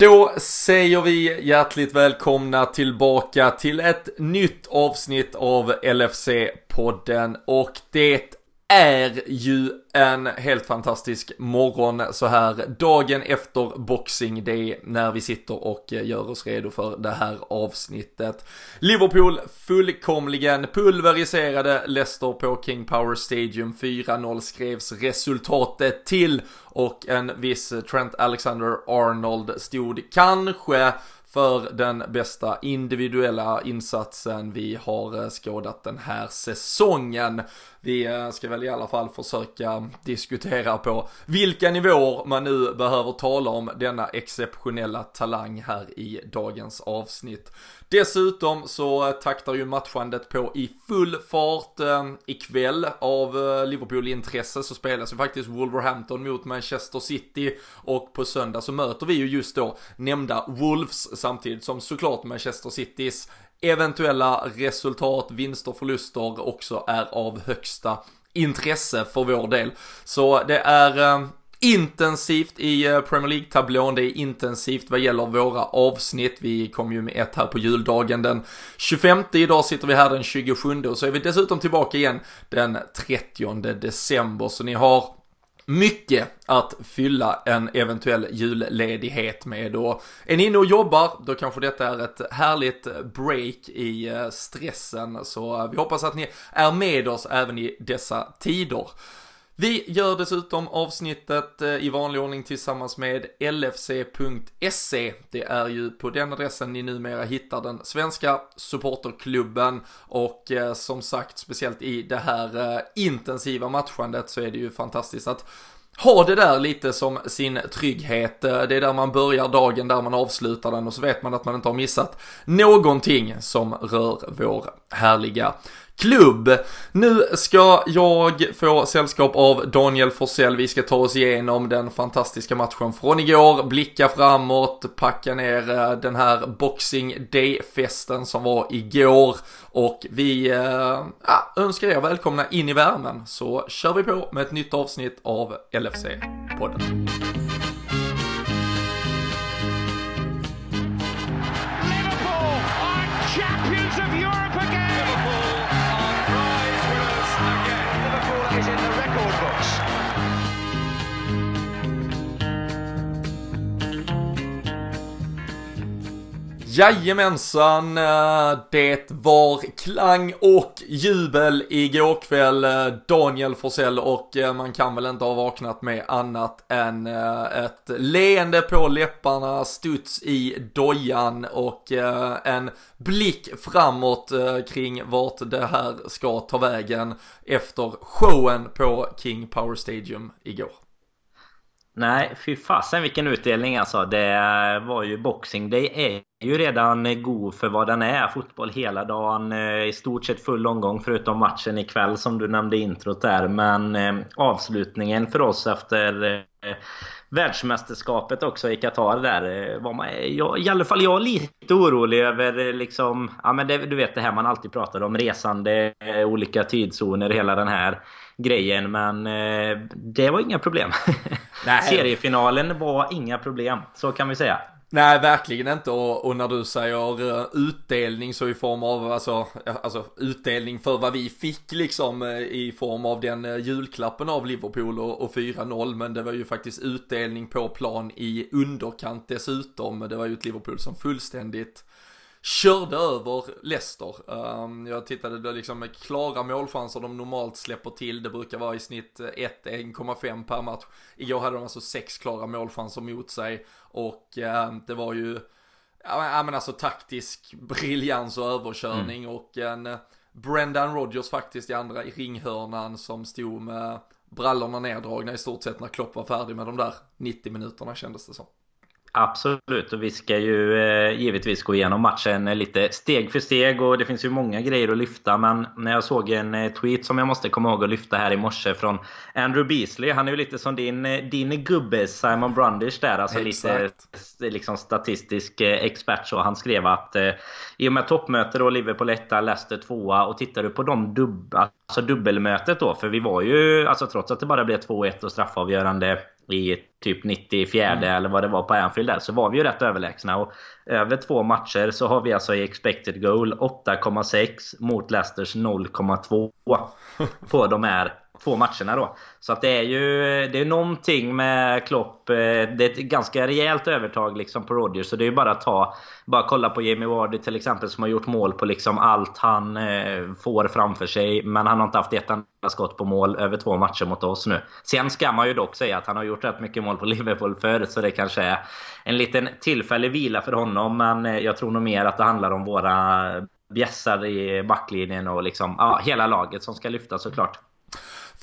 Då säger vi hjärtligt välkomna tillbaka till ett nytt avsnitt av LFC-podden och det är ju en helt fantastisk morgon så här dagen efter Boxing Day när vi sitter och gör oss redo för det här avsnittet. Liverpool fullkomligen pulveriserade Leicester på King Power Stadium 4-0 skrevs resultatet till och en viss Trent Alexander-Arnold stod kanske för den bästa individuella insatsen vi har skådat den här säsongen. Vi eh, ska väl i alla fall försöka diskutera på vilka nivåer man nu behöver tala om denna exceptionella talang här i dagens avsnitt. Dessutom så taktar ju matchandet på i full fart eh, ikväll av eh, Liverpool-intresse så spelas ju faktiskt Wolverhampton mot Manchester City och på söndag så möter vi ju just då nämnda Wolves samtidigt som såklart Manchester Citys eventuella resultat, vinster, förluster också är av högsta intresse för vår del. Så det är eh, intensivt i eh, Premier League-tablån. Det är intensivt vad gäller våra avsnitt. Vi kom ju med ett här på juldagen den 25. Idag sitter vi här den 27 och så är vi dessutom tillbaka igen den 30 december. Så ni har mycket att fylla en eventuell julledighet med och är ni inne och jobbar då kanske detta är ett härligt break i eh, stressen så eh, vi hoppas att ni är med oss även i dessa tider. Vi gör dessutom avsnittet eh, i vanlig ordning tillsammans med LFC.se. Det är ju på den adressen ni numera hittar den svenska supporterklubben och eh, som sagt speciellt i det här eh, intensiva matchandet så är det ju fantastiskt att ha det där lite som sin trygghet. Eh, det är där man börjar dagen, där man avslutar den och så vet man att man inte har missat någonting som rör vår härliga klubb. Nu ska jag få sällskap av Daniel Forsell. Vi ska ta oss igenom den fantastiska matchen från igår, blicka framåt, packa ner eh, den här Boxing Day-festen som var igår och vi äh, önskar er välkomna in i värmen så kör vi på med ett nytt avsnitt av LFC-podden. Jajamensan, eh, det var klang och jubel igår kväll, eh, Daniel Forsell och eh, man kan väl inte ha vaknat med annat än ett leende på läpparna, studs i dojan och en blick framåt kring vart det här ska ta vägen efter showen på King Power Stadium igår. Nej, fy fasen vilken utdelning alltså. Det var ju Boxing det är ju redan god för vad den är. Fotboll hela dagen. Eh, I stort sett full omgång förutom matchen ikväll som du nämnde i introt där. Men eh, avslutningen för oss efter eh, världsmästerskapet också i Qatar där var man, jag, i alla fall jag lite orolig över liksom, ja men det, du vet det här man alltid pratar om, resande, olika tidszoner, hela den här grejen. Men eh, det var inga problem. Seriefinalen var inga problem, så kan vi säga. Nej, verkligen inte. Och, och, när du säger uh, utdelning så i form av, alltså, alltså utdelning för vad vi fick liksom uh, i form av den julklappen av Liverpool och, och 4-0. Men det var ju faktiskt utdelning på plan i underkant dessutom. Det var ju ett Liverpool som fullständigt körde över Leicester. Um, jag tittade då liksom med klara målchanser de normalt släpper till. Det brukar vara i snitt 1-1,5 per match. Igår hade de alltså sex klara målchanser mot sig och um, det var ju Ja men alltså taktisk briljans och överkörning mm. och en eh, Brendan Rodgers faktiskt i andra i ringhörnan som stod med brallorna neddragna i stort sett när Klopp var färdig med de där 90 minuterna kändes det som. Absolut, och vi ska ju eh, givetvis gå igenom matchen lite steg för steg och det finns ju många grejer att lyfta men när jag såg en eh, tweet som jag måste komma ihåg att lyfta här i morse från Andrew Beasley. Han är ju lite som din, eh, din gubbe Simon Brundish där, alltså Exakt. lite liksom statistisk eh, expert så. Han skrev att eh, i och med toppmöte då, Liverpool 1, Leicester 2 och tittar du på de dub alltså dubbelmötet då, för vi var ju, alltså trots att det bara blev 2-1 och straffavgörande i typ 94 mm. eller vad det var på Anfield där så var vi ju rätt överlägsna. Och över två matcher så har vi alltså i expected goal 8,6 mot Leicesters 0,2 på de här två matcherna då. Så att det är ju det är någonting med Klopp. Eh, det är ett ganska rejält övertag liksom på Rodgers. Så det är ju bara att ta... Bara kolla på Jamie Vardy till exempel som har gjort mål på liksom allt han eh, får framför sig. Men han har inte haft ett enda skott på mål över två matcher mot oss nu. Sen ska man ju dock säga att han har gjort rätt mycket mål på Liverpool förut. Så det kanske är en liten tillfällig vila för honom. Men eh, jag tror nog mer att det handlar om våra bjässar i backlinjen och liksom, ja, hela laget som ska lyfta såklart.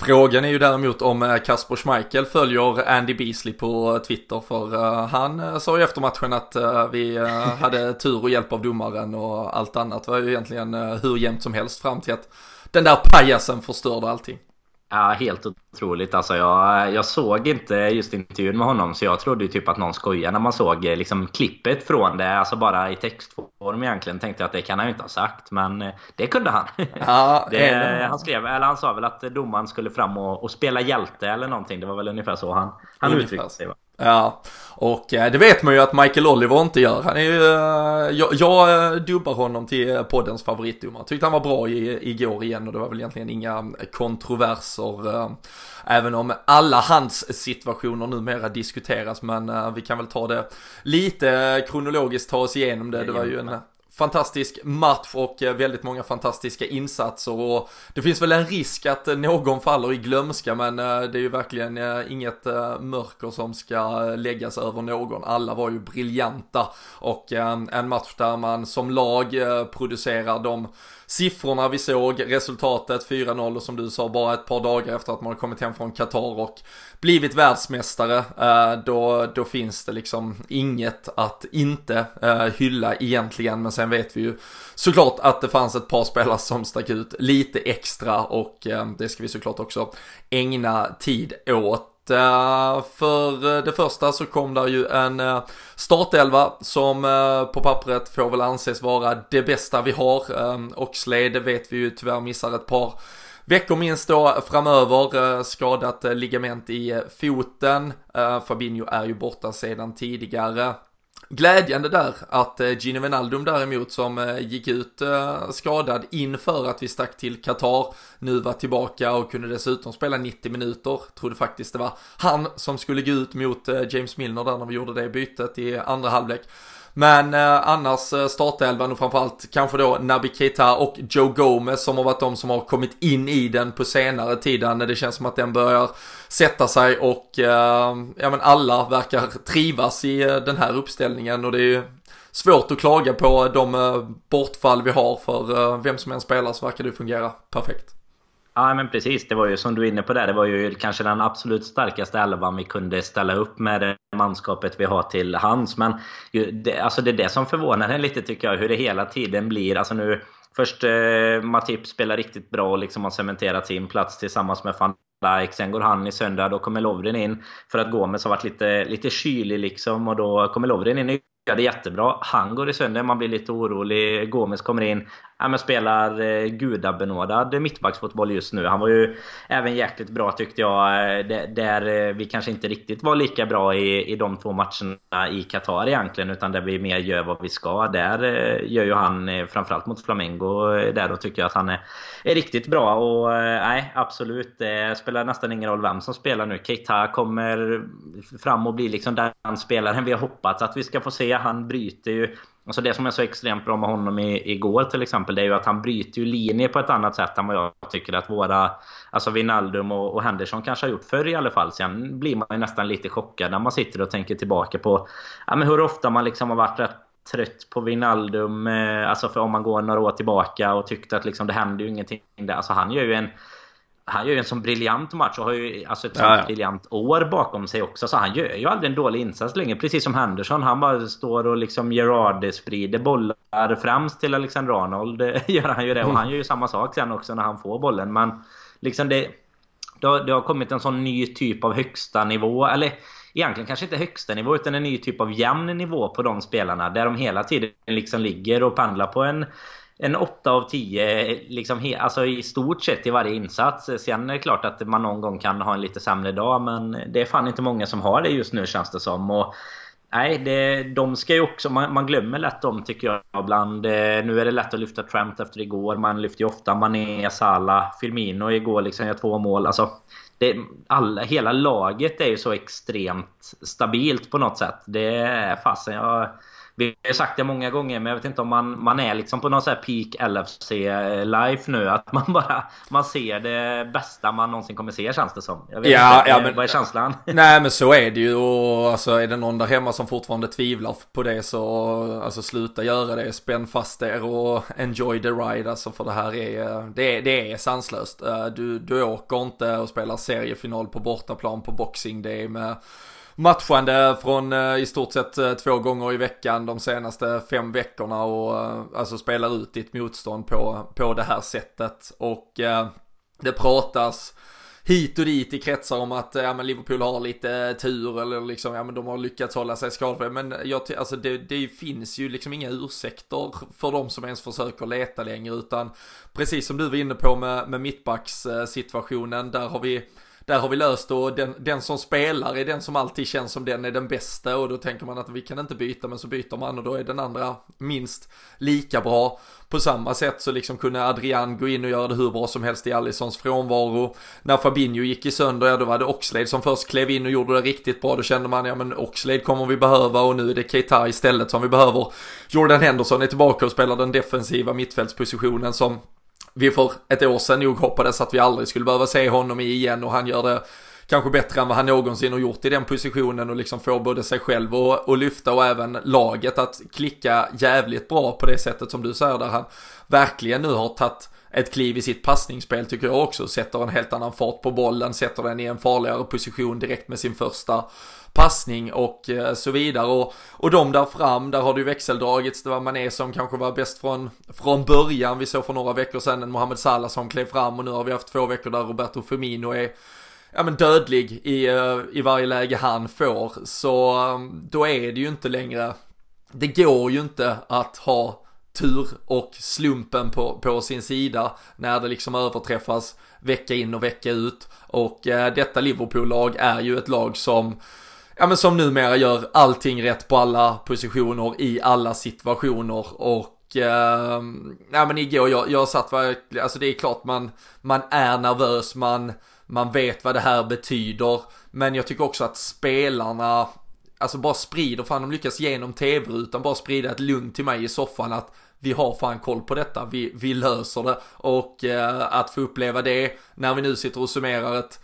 Frågan är ju däremot om eh, Kasper Schmeichel följer Andy Beasley på Twitter för eh, han eh, sa ju efter matchen att vi hade tur och hjälp av domaren och allt annat var ju egentligen hur jämnt som helst fram till att den där pajasen förstörde allting. Ja, helt otroligt. Alltså jag, jag såg inte just intervjun med honom så jag trodde typ att någon skojade när man såg eh, liksom klippet från det. Alltså bara i textform egentligen. Tänkte jag att det kan han ju inte ha sagt. Men eh, det kunde han. Ja, det, han skrev, eller han sa väl att domaren skulle fram och, och, spela hjälte eller någonting. Det var väl ungefär så han, han uttryckte sig. Va? Ja, och eh, det vet man ju att Michael Oliver inte gör. Han är ju, eh, jag, jag eh, dubbar honom till poddens favoritdomare. Tyckte han var bra i, igår igen och det var väl egentligen inga kontroverser. Även om alla hans situationer numera diskuteras men vi kan väl ta det lite kronologiskt, ta oss igenom det. Det var ju en fantastisk match och eh, väldigt många fantastiska insatser och det finns väl en risk att eh, någon faller i glömska men eh, det är ju verkligen inget mörker som ska läggas över någon. Alla var ju briljanta och en match där man som lag producerar de siffrorna vi såg, resultatet 4-0 och som du sa bara ett par dagar efter att man har kommit hem från Qatar och blivit världsmästare, eh, då, då finns det liksom inget att inte eh, hylla egentligen. Men sen vet vi ju såklart att det fanns ett par spelare som stack ut lite extra och eh, det ska vi såklart också ägna tid åt. Eh, för eh, det första så kom där ju en eh, startelva som på pappret får väl anses vara det bästa vi har. Ehm, Oxlade vet vi ju tyvärr missar ett par Veckor minst då framöver, skadat ligament i foten. Fabinho är ju borta sedan tidigare. Glädjande där att eh, Gino Wijnaldum däremot som eh, gick ut eh, skadad inför att vi stack till Qatar nu var tillbaka och kunde dessutom spela 90 minuter. Trodde faktiskt det var han som skulle gå ut mot James Milner där när vi gjorde det bytet i andra halvlek. Men eh, annars eh, startelvan och framförallt kanske då Nabi Keita och Joe Gomez som har varit de som har kommit in i den på senare tiden. Det känns som att den börjar sätta sig och eh, ja men alla verkar trivas i eh, den här uppställningen och det är ju svårt att klaga på de eh, bortfall vi har för eh, vem som än spelar så verkar det fungera perfekt. Ja men precis, det var ju som du är inne på där. Det var ju kanske den absolut starkaste elvan vi kunde ställa upp med det manskapet vi har till hands. Men det, alltså det är det som förvånar en lite tycker jag. Hur det hela tiden blir. Alltså nu, först eh, Matip spelar riktigt bra och liksom har cementerat sin plats tillsammans med van Dijk. Sen går han i söndag. Då kommer Lovren in. För att Gomes har varit lite, lite kylig liksom. Och då kommer Lovren in i gör det jättebra. Han går i sönder, man blir lite orolig. Gomes kommer in. Ja, men spelar eh, gudabenådad mittbacksfotboll just nu. Han var ju även jäkligt bra tyckte jag. Eh, där eh, vi kanske inte riktigt var lika bra i, i de två matcherna i Qatar egentligen. Utan där vi mer gör vad vi ska. Där eh, gör ju han, framförallt mot Flamengo, där då tycker jag att han är, är riktigt bra. Och nej, absolut. Det spelar nästan ingen roll vem som spelar nu. Keita kommer fram och blir liksom den spelaren vi har hoppats att vi ska få se. Han bryter ju Alltså det som är så extremt bra med honom i, igår till exempel, det är ju att han bryter ju linjer på ett annat sätt än vad jag tycker att våra, alltså Wijnaldum och, och Henderson kanske har gjort förr i alla fall. Sen blir man ju nästan lite chockad när man sitter och tänker tillbaka på ja, men hur ofta man liksom har varit rätt trött på Wijnaldum, eh, alltså för om man går några år tillbaka och tyckte att liksom det händer ju ingenting där. Alltså han gör ju en han gör ju en sån briljant match och har ju alltså ett sånt ja, ja. briljant år bakom sig också. Så han gör ju aldrig en dålig insats längre. Precis som Henderson. Han bara står och liksom Gerard sprider bollar främst till Alexander Arnold. gör han ju det. Och han gör ju samma sak sen också när han får bollen. Men liksom det... Det har, det har kommit en sån ny typ av högsta nivå. Eller egentligen kanske inte högsta nivå utan en ny typ av jämn nivå på de spelarna. Där de hela tiden liksom ligger och pendlar på en en 8 av 10 eh, liksom, alltså i stort sett i varje insats. Sen är det klart att man någon gång kan ha en lite sämre dag men det är fan inte många som har det just nu känns det som. Och, Nej, det, de ska ju också... Man, man, glömmer lätt dem tycker jag ibland. Eh, nu är det lätt att lyfta Trent efter igår. Man lyfter ju ofta Mané, Salah, Firmino igår liksom gör två mål. Alltså, det, alla, hela laget är ju så extremt stabilt på något sätt. Det är fasen jag... Vi har sagt det många gånger, men jag vet inte om man, man är liksom på någon här peak LFC-life nu. Att man bara man ser det bästa man någonsin kommer se känns det som. Jag vet ja, inte, ja, men, vad är känslan? Nej men så är det ju och alltså är det någon där hemma som fortfarande tvivlar på det så alltså sluta göra det. Spänn fast er och enjoy the ride alltså för det här är, det är, det är sanslöst. Eh, du, du åker inte och spelar seriefinal på bortaplan på Boxing Day med matchande från eh, i stort sett eh, två gånger i veckan de senaste fem veckorna och eh, alltså spelar ut ditt motstånd på, på det här sättet. Och det pratas hit och dit i kretsar om att ja, men Liverpool har lite tur eller liksom, ja men de har lyckats hålla sig skadefria. Men jag, alltså det, det finns ju liksom inga ursäkter för de som ens försöker leta längre utan precis som du var inne på med, med mittbackssituationen, där har vi där har vi löst och den, den som spelar är den som alltid känns som den är den bästa och då tänker man att vi kan inte byta men så byter man och då är den andra minst lika bra. På samma sätt så liksom kunde Adrian gå in och göra det hur bra som helst i Allisons frånvaro. När Fabinho gick i sönder, ja då var det Oxlade som först klev in och gjorde det riktigt bra. Då kände man, ja men Oxlade kommer vi behöva och nu är det Keita istället som vi behöver. Jordan Henderson är tillbaka och spelar den defensiva mittfältspositionen som vi för ett år sedan nog hoppades att vi aldrig skulle behöva se honom i igen och han gör det kanske bättre än vad han någonsin har gjort i den positionen och liksom får både sig själv och, och lyfta och även laget att klicka jävligt bra på det sättet som du säger där han verkligen nu har tagit ett kliv i sitt passningsspel tycker jag också. Sätter en helt annan fart på bollen, sätter den i en farligare position direkt med sin första passning och eh, så vidare. Och, och de där fram, där har det ju växeldragits. Det var Mané som kanske var bäst från, från början. Vi såg för några veckor sedan en Mohamed Salah som klev fram och nu har vi haft två veckor där Roberto Firmino är ja men dödlig i, eh, i varje läge han får. Så eh, då är det ju inte längre, det går ju inte att ha tur och slumpen på, på sin sida när det liksom överträffas vecka in och vecka ut. Och eh, detta Liverpool-lag är ju ett lag som ja men som numera gör allting rätt på alla positioner i alla situationer och eh, ja men igår jag, jag satt verkligen, alltså det är klart man, man är nervös, man, man vet vad det här betyder, men jag tycker också att spelarna, alltså bara sprider, fan de lyckas genom tv-rutan bara sprida ett lugn till mig i soffan att vi har fan koll på detta, vi, vi löser det och eh, att få uppleva det när vi nu sitter och summerar ett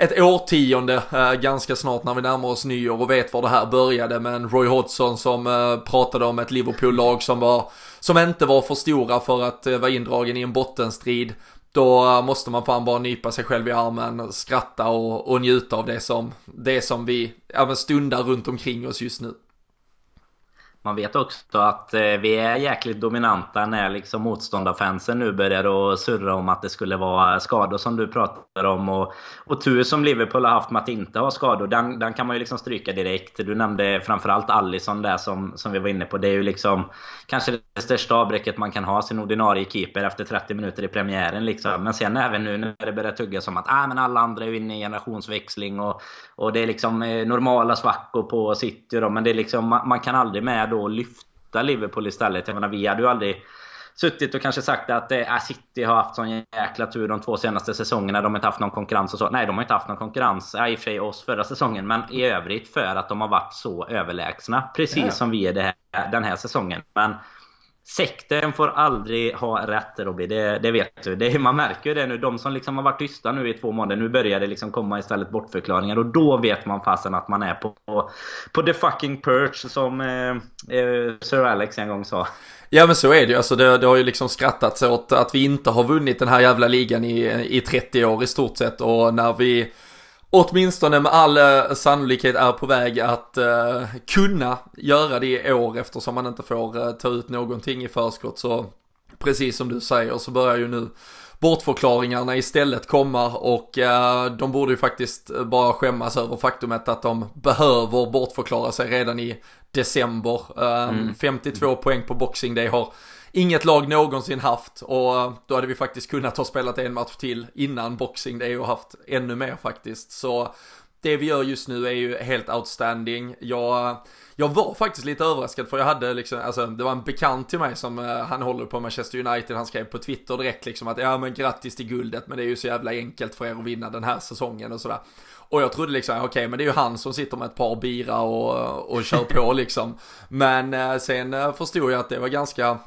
ett årtionde eh, ganska snart när vi närmar oss nyår och vet var det här började med en Roy Hodgson som eh, pratade om ett Liverpool-lag som var som inte var för stora för att eh, vara indragen i en bottenstrid. Då eh, måste man fan bara nypa sig själv i armen, skratta och, och njuta av det som, det som vi ja, stundar runt omkring oss just nu. Man vet också att eh, vi är jäkligt dominanta när liksom motståndarfansen nu börjar att surra om att det skulle vara skador som du pratar om. Och, och tur som Liverpool har haft med att inte ha skador, den, den kan man ju liksom stryka direkt. Du nämnde framförallt Allison där som, som vi var inne på. Det är ju liksom kanske det största avbräcket man kan ha sin ordinarie keeper efter 30 minuter i premiären. Liksom. Men sen även nu när det börjar tuggas om att ah, men alla andra är inne i generationsväxling och, och det är liksom eh, normala svackor på City. Då, men det är liksom, man, man kan aldrig med då lyfta Liverpool istället. Jag menar, vi hade ju aldrig suttit och kanske sagt att äh, City har haft sån jäkla tur de två senaste säsongerna. De har inte haft någon konkurrens och så. Nej, de har inte haft någon konkurrens. Ja, i och för sig oss förra säsongen. Men i övrigt för att de har varit så överlägsna. Precis ja. som vi är här, den här säsongen. Men Sekten får aldrig ha rätt Robby, det, det vet du. Det, man märker ju det nu. De som liksom har varit tysta nu i två månader, nu börjar det liksom komma istället bortförklaringar. Och då vet man fasen att man är på, på, the fucking perch som eh, eh, Sir Alex en gång sa. Ja men så är det ju, alltså det, det har ju liksom skrattats åt att vi inte har vunnit den här jävla ligan i, i 30 år i stort sett. Och när vi åtminstone med all eh, sannolikhet är på väg att uh, kunna göra det i år eftersom man inte får uh, ta ut någonting i förskott så precis som du säger så börjar ju nu bortförklaringarna istället komma och uh, de borde ju faktiskt bara skämmas över faktumet att de behöver bortförklara sig redan i december. Mm. 52 poäng på Boxing Day har inget lag någonsin haft och då hade vi faktiskt kunnat ha spelat en match till innan boxing det och haft ännu mer faktiskt. Så det vi gör just nu är ju helt outstanding. Jag, jag var faktiskt lite överraskad för jag hade liksom, alltså det var en bekant till mig som, uh, han håller på Manchester United, han skrev på Twitter direkt liksom att ja men grattis till guldet men det är ju så jävla enkelt för er att vinna den här säsongen och sådär. Och jag trodde liksom, okej okay, men det är ju han som sitter med ett par bira och, och kör på liksom. Men uh, sen uh, förstod jag att det var ganska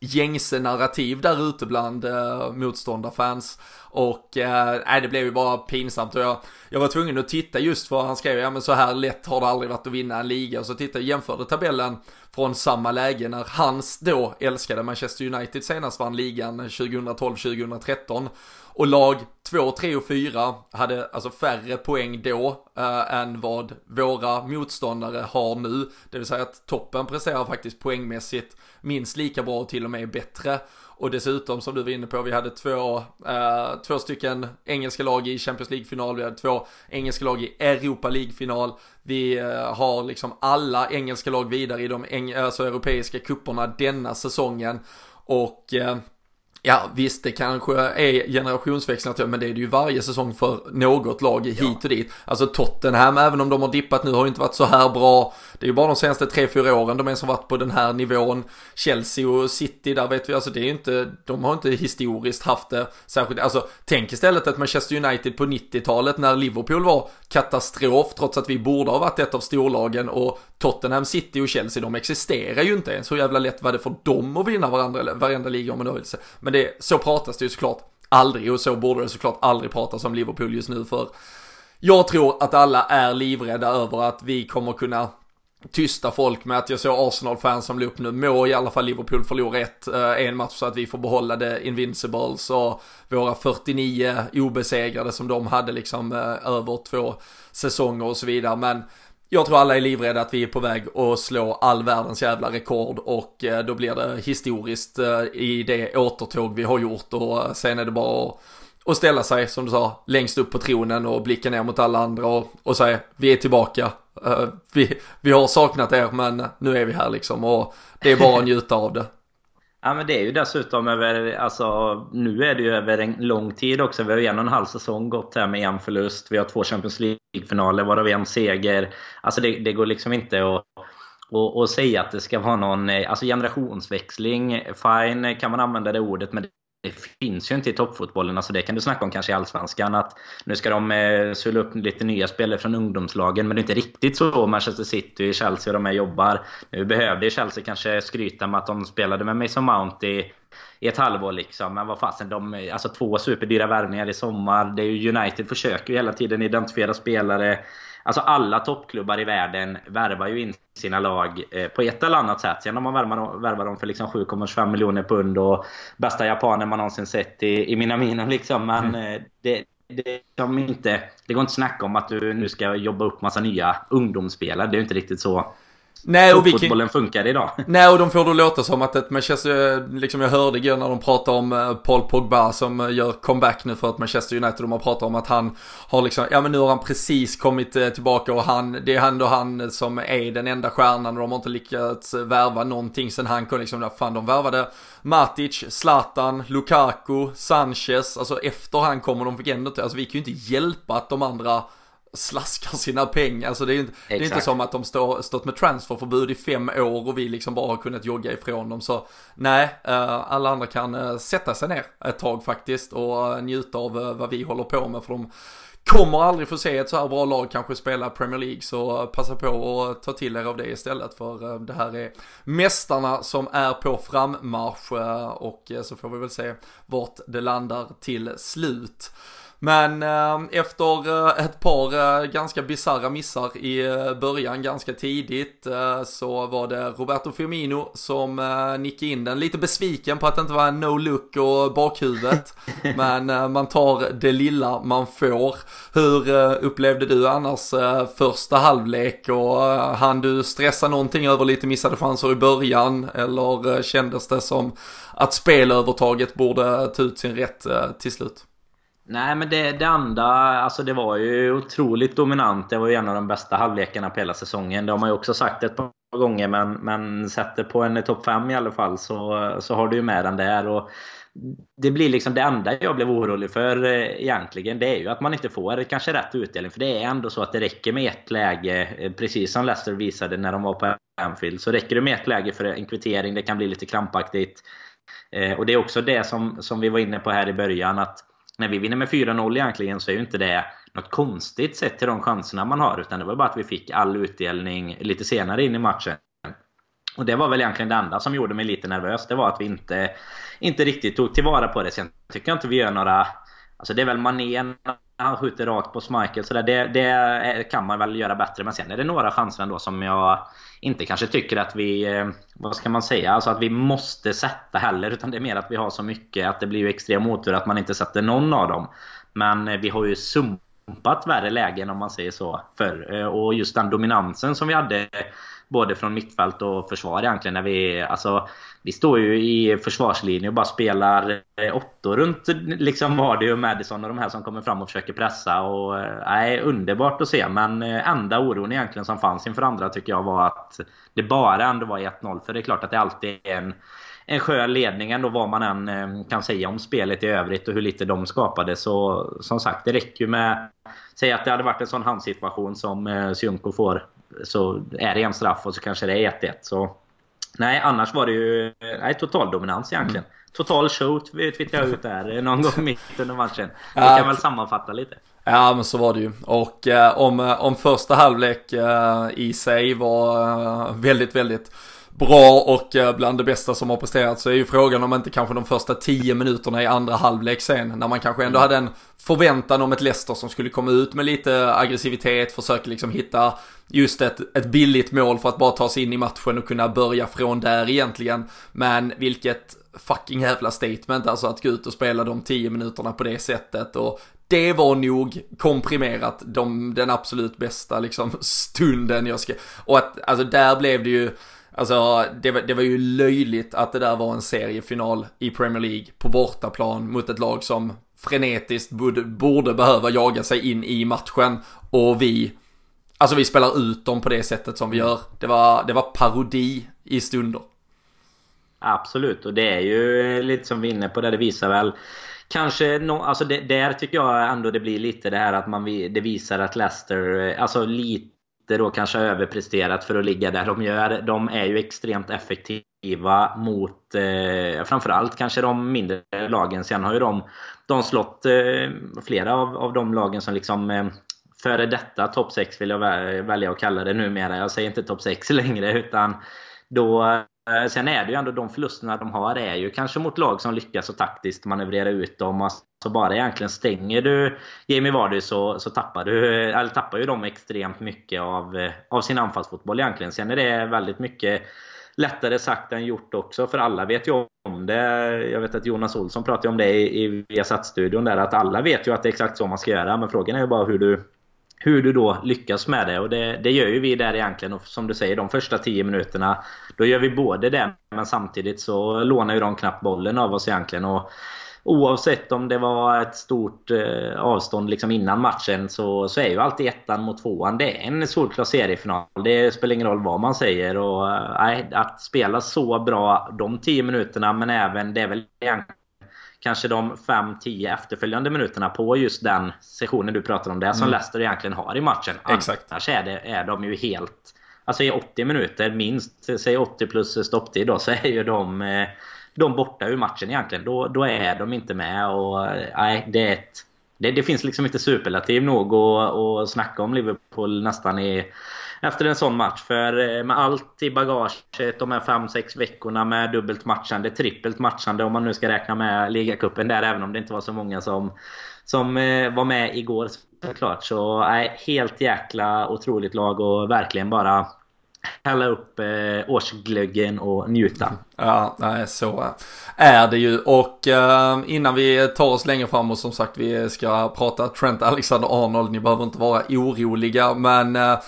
gängse narrativ där ute bland eh, motståndarfans. Och eh, det blev ju bara pinsamt och jag, jag var tvungen att titta just för han skrev ja men så här lätt har det aldrig varit att vinna en liga. Och så tittade jag jämförde tabellen från samma läge när hans då älskade Manchester United senast vann ligan 2012-2013. Och lag 2, 3 och 4 hade alltså färre poäng då eh, än vad våra motståndare har nu. Det vill säga att toppen presterar faktiskt poängmässigt minst lika bra och till och med bättre. Och dessutom som du var inne på, vi hade två, eh, två stycken engelska lag i Champions League-final, vi hade två engelska lag i Europa League-final. Vi eh, har liksom alla engelska lag vidare i de alltså, europeiska kupperna denna säsongen. Och eh, Ja visst det kanske är generationsväxling men det är det ju varje säsong för något lag hit och dit. Alltså Tottenham även om de har dippat nu har inte varit så här bra. Det är ju bara de senaste 3-4 åren de ens har varit på den här nivån. Chelsea och City där vet vi alltså det är ju inte, de har inte historiskt haft det särskilt, alltså tänk istället att Manchester United på 90-talet när Liverpool var katastrof trots att vi borde ha varit ett av storlagen och Tottenham City och Chelsea de existerar ju inte ens. Hur jävla lätt var det för dem att vinna varandra, varenda liga om man vill. Men det, så pratas det ju såklart aldrig och så borde det såklart aldrig pratas om Liverpool just nu för jag tror att alla är livrädda över att vi kommer kunna tysta folk med att jag såg Arsenal-fans som blev upp nu, må i alla fall Liverpool förlora ett, eh, en match så att vi får behålla det Invincibles och våra 49 obesegrade som de hade liksom eh, över två säsonger och så vidare. Men jag tror alla är livrädda att vi är på väg att slå all världens jävla rekord och eh, då blir det historiskt eh, i det återtåg vi har gjort och eh, sen är det bara att och ställa sig, som du sa, längst upp på tronen och blicka ner mot alla andra och, och säga vi är tillbaka. Uh, vi, vi har saknat er men nu är vi här liksom och det är bara att njuta av det. Ja men det är ju dessutom över, alltså nu är det ju över en lång tid också. Vi har ju en och en halv säsong gått här med en förlust. Vi har två Champions League-finaler varav en seger. Alltså det, det går liksom inte att och, och säga att det ska vara någon eh, alltså generationsväxling. Fine kan man använda det ordet men det finns ju inte i toppfotbollen. Alltså det kan du snacka om kanske i Allsvenskan. Att nu ska de eh, sula upp lite nya spelare från ungdomslagen. Men det är inte riktigt så Manchester City, Chelsea och de här jobbar. Nu behövde Chelsea kanske skryta med att de spelade med Mason Mount i, i ett halvår liksom. Men vad fasen, de, alltså två superdyra värvningar i sommar. Det är ju United försöker ju hela tiden identifiera spelare. Alltså alla toppklubbar i världen värvar ju in sina lag eh, på ett eller annat sätt. Sen om man värvar, värvar dem för liksom 7,25 miljoner pund och bästa japaner man någonsin sett i, i Minamino liksom. Men mm. Eh, det, det, de inte, det går inte att snacka om att du nu ska jobba upp massa nya ungdomsspelare. Det är ju inte riktigt så Nej, och fotbollen funkar idag. Nej, och de får då låta som att ett Manchester, liksom jag hörde igår när de pratade om eh, Paul Pogba som eh, gör comeback nu för att Manchester United, de har pratat om att han har liksom, ja men nu har han precis kommit eh, tillbaka och han, det är ändå han som är den enda stjärnan och de har inte lyckats värva någonting sen han kom liksom, fan de värvade Matic, Zlatan, Lukaku, Sanchez, alltså efter han kommer de fick ändå inte, alltså vi kan ju inte hjälpa att de andra slaskar sina pengar. Alltså det är, inte, det är inte som att de stå, stått med transferförbud i fem år och vi liksom bara har kunnat jogga ifrån dem. Så nej, uh, alla andra kan uh, sätta sig ner ett tag faktiskt och uh, njuta av vad vi håller på med. För de kommer aldrig få se ett så här bra lag kanske spela Premier League. Så passa på att ta till er av det istället. För det här är mästarna som är på frammarsch. och så får vi väl se vart det landar till slut. Men eh, efter eh, ett par eh, ganska bizarra missar i början ganska tidigt så var det Roberto Firmino som nickade in den. Lite besviken på att det inte var en no-look och bakhuvudet. Men man tar det lilla man får. Hur upplevde du annars första halvlek och hann du stressa någonting över lite missade chanser i början? Eller kändes det som att spelövertaget borde ta ut sin rätt till slut? Nej men det, det andra, alltså det var ju otroligt dominant. Det var ju en av de bästa halvlekarna på hela säsongen. Det har man ju också sagt ett par gånger men, men sätter på en topp 5 i alla fall så, så har du ju med den där. Och det blir liksom det enda jag blev orolig för eh, egentligen. Det är ju att man inte får kanske rätt utdelning. För det är ändå så att det räcker med ett läge. Eh, precis som Leicester visade när de var på Anfield. Så räcker det med ett läge för en kvittering. Det kan bli lite krampaktigt. Eh, och det är också det som, som vi var inne på här i början. Att när vi vinner med 4-0 egentligen så är ju inte det något konstigt sett till de chanserna man har. Utan det var bara att vi fick all utdelning lite senare in i matchen. Och det var väl egentligen det enda som gjorde mig lite nervös. Det var att vi inte, inte riktigt tog tillvara på det. Sen tycker jag inte vi gör några... Alltså det är väl manén han skjuter rakt på Schmeichel. Så det, det kan man väl göra bättre. Men sen är det några chanser ändå som jag inte kanske tycker att vi... Eh, vad ska man säga? Alltså att vi måste sätta heller. Utan det är mer att vi har så mycket att det blir ju extrem otur att man inte sätter någon av dem. Men eh, vi har ju sumpat värre lägen om man säger så förr. Eh, och just den dominansen som vi hade både från mittfält och försvar egentligen. När vi, alltså, vi står ju i försvarslinjen och bara spelar eh, åttor runt liksom Vardy och Madison och de här som kommer fram och försöker pressa. Och, eh, nej, underbart att se. Men eh, enda oron egentligen som fanns inför andra tycker jag var att det bara ändå var 1-0. För det är klart att det alltid är en en skön ledning ändå vad man än kan säga om spelet i övrigt och hur lite de skapade. Så som sagt, det räcker ju med... Säg att det hade varit en sån handsituation som Sjunko får så är det en straff och så kanske det är 1-1. Så nej, annars var det ju nej, total dominans egentligen. Mm. Total show twittrade jag ut där någon gång mitt under matchen. Ja, kan väl sammanfatta lite. Ja men så var det ju. Och eh, om, eh, om första halvlek eh, i sig var eh, väldigt, väldigt bra och eh, bland det bästa som har presterat så är ju frågan om inte kanske de första tio minuterna i andra halvlek sen när man kanske ändå mm. hade en förväntan om ett Leicester som skulle komma ut med lite aggressivitet, försöka liksom hitta just ett, ett billigt mål för att bara ta sig in i matchen och kunna börja från där egentligen. Men vilket fucking jävla statement alltså att gå ut och spela de tio minuterna på det sättet och det var nog komprimerat de, den absolut bästa liksom stunden jag ska, och att alltså där blev det ju Alltså det var, det var ju löjligt att det där var en seriefinal i Premier League på bortaplan mot ett lag som frenetiskt borde, borde behöva jaga sig in i matchen och vi Alltså vi spelar ut dem på det sättet som vi gör. Det var, det var parodi i stunder. Absolut, och det är ju lite som vi är inne på där det visar väl Kanske, no, alltså det, där tycker jag ändå det blir lite det här att man det visar att Leicester, eh, alltså lite då kanske överpresterat för att ligga där de gör. De är ju extremt effektiva mot eh, framförallt kanske de mindre lagen. Sen har ju de, de slått eh, flera av, av de lagen som liksom eh, före detta topp 6 vill jag välja att kalla det numera. Jag säger inte topp 6 längre utan då Eh, sen är det ju ändå de förlusterna de har är ju kanske mot lag som lyckas så taktiskt manövrera ut dem. Alltså bara egentligen stänger du Jamie Vardy så, så tappar, du, eller tappar ju de extremt mycket av, eh, av sin anfallsfotboll egentligen. Sen är det väldigt mycket lättare sagt än gjort också. För alla vet ju om det. Jag vet att Jonas Olsson pratade om det i, i Viasat-studion där. Att alla vet ju att det är exakt så man ska göra. Men frågan är ju bara hur du, hur du då lyckas med det. Och det, det gör ju vi där egentligen. Och som du säger, de första 10 minuterna. Då gör vi både det, men samtidigt så lånar ju de knappt bollen av oss egentligen. Och Oavsett om det var ett stort eh, avstånd liksom innan matchen så, så är ju alltid ettan mot tvåan. Det är en solklar seriefinal. Det spelar ingen roll vad man säger. Och, eh, att spela så bra de 10 minuterna men även, det är väl egentligen kanske de 5-10 efterföljande minuterna på just den sessionen du pratar om. Det som mm. Leicester egentligen har i matchen. Exakt. Annars är, det, är de ju helt... Alltså i 80 minuter minst, säg 80 plus stopptid då, så är ju de... Eh, de borta ur matchen egentligen. Då, då är de inte med. Och, nej, det, är ett, det, det finns liksom inte superlativ nog att, att snacka om Liverpool nästan i efter en sån match. För eh, med allt i bagaget, de här 5-6 veckorna med dubbelt matchande, trippelt matchande om man nu ska räkna med ligacupen där, även om det inte var så många som, som eh, var med igår såklart. Så nej, helt jäkla otroligt lag och verkligen bara hälla upp eh, årsglöggen och njuta. Ja, nej, så är det ju. Och eh, innan vi tar oss längre fram och som sagt vi ska prata Trent Alexander-Arnold, ni behöver inte vara oroliga, men eh,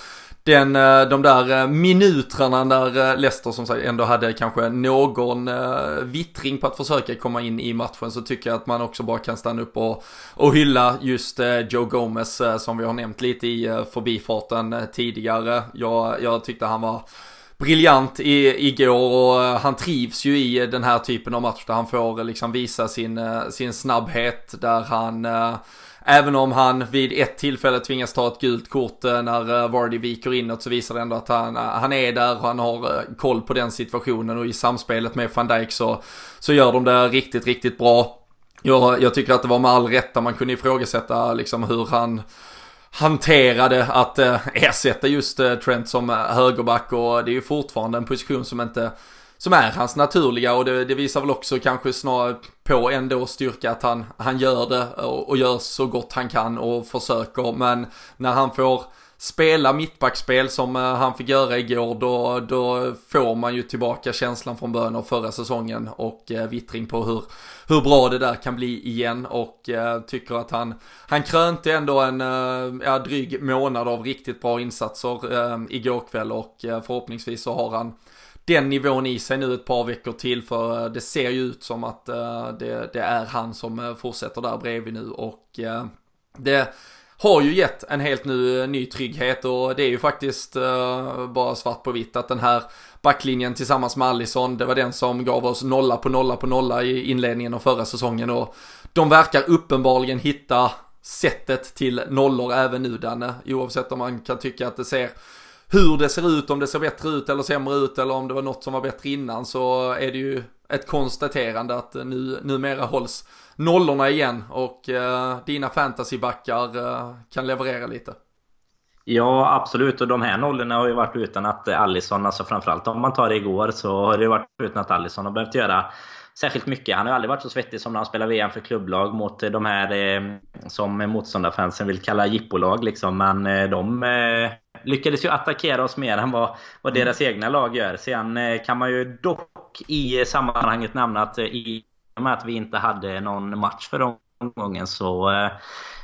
den, eh, de där eh, minutrarna där när eh, Leicester som sagt ändå hade kanske någon vittring på att försöka komma in i matchen så tycker jag att man också bara kan stanna upp och, och hylla just Joe Gomez som vi har nämnt lite i förbifarten tidigare. Jag, jag tyckte han var briljant i, igår och han trivs ju i den här typen av match där han får liksom visa sin, sin snabbhet där han Även om han vid ett tillfälle tvingas ta ett gult kort eh, när eh, Vardy viker inåt så visar det ändå att han, eh, han är där och han har koll på den situationen och i samspelet med van Dijk så, så gör de det riktigt, riktigt bra. Jag, jag tycker att det var med all rätta man kunde ifrågasätta liksom hur han hanterade att ersätta just Trent som högerback och det är ju fortfarande en position som inte som är hans naturliga och det, det visar väl också kanske snarare på ändå styrka att han, han gör det och, och gör så gott han kan och försöker. Men när han får spela mittbackspel som eh, han fick göra igår då, då får man ju tillbaka känslan från början av förra säsongen och eh, vittring på hur, hur bra det där kan bli igen. Och eh, tycker att han, han krönte ändå en eh, ja, dryg månad av riktigt bra insatser eh, igår kväll och eh, förhoppningsvis så har han den nivån i sig nu ett par veckor till för eh, det ser ju ut som att eh, det, det är han som eh, fortsätter där bredvid nu och det har ju gett en helt ny, ny trygghet och det är ju faktiskt bara svart på vitt att den här backlinjen tillsammans med Allison, det var den som gav oss nolla på nolla på nolla i inledningen av förra säsongen och de verkar uppenbarligen hitta sättet till nollor även nu Danne, oavsett om man kan tycka att det ser hur det ser ut, om det ser bättre ut eller sämre ut eller om det var något som var bättre innan så är det ju ett konstaterande att eh, nu, numera hålls nollorna igen och eh, dina fantasybackar eh, kan leverera lite. Ja, absolut. Och de här nollorna har ju varit utan att Allison, alltså framförallt om man tar det igår, så har det varit utan att Allison har behövt göra särskilt mycket. Han har aldrig varit så svettig som när han spelar VM för klubblag mot de här eh, som motståndarfansen vill kalla jippolag. Liksom. Men eh, de eh, lyckades ju attackera oss mer än vad, vad deras egna lag gör. Sen eh, kan man ju dock i sammanhanget nämna att i och med att vi inte hade någon match för omgången så eh,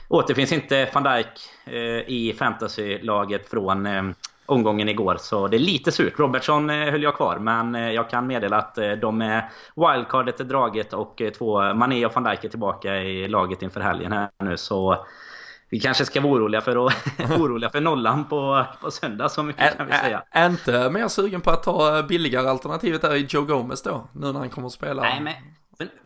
återfinns inte van Dijk eh, i fantasylaget från eh, omgången igår. Så det är lite surt. Robertson eh, höll jag kvar, men eh, jag kan meddela att eh, de är wildcardet är draget och två Mané och van Dijk är tillbaka i laget inför helgen här nu. Så vi kanske ska vara oroliga för, att, oroliga för nollan på, på söndag, så mycket kan vi säga. Är inte mer sugen på att ta billigare alternativet där i Joe Gomez då, nu när han kommer att spela? Nej, men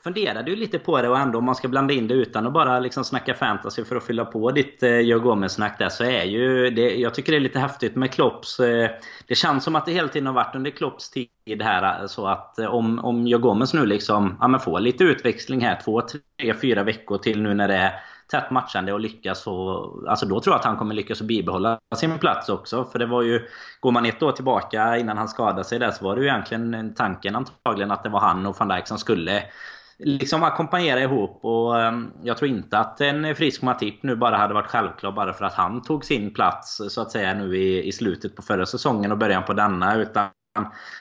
funderade ju lite på det och ändå om man ska blanda in det utan att bara liksom snacka fantasy för att fylla på ditt eh, Joe Gomez-snack där så är ju det, Jag tycker det är lite häftigt med Klopps eh, Det känns som att det hela tiden har varit under Klopps tid här så att eh, om, om Joe Gomez nu liksom ja, men får lite utväxling här två, tre, fyra veckor till nu när det är tätt matchande och lyckas och, Alltså då tror jag att han kommer lyckas bibehålla sin plats också. För det var ju... Går man ett år tillbaka innan han skadade sig där så var det ju egentligen tanken antagligen att det var han och van Dijk som skulle liksom ackompanjera ihop. Och ehm, jag tror inte att en frisk Matip nu bara hade varit självklar bara för att han tog sin plats så att säga nu i, i slutet på förra säsongen och början på denna. Utan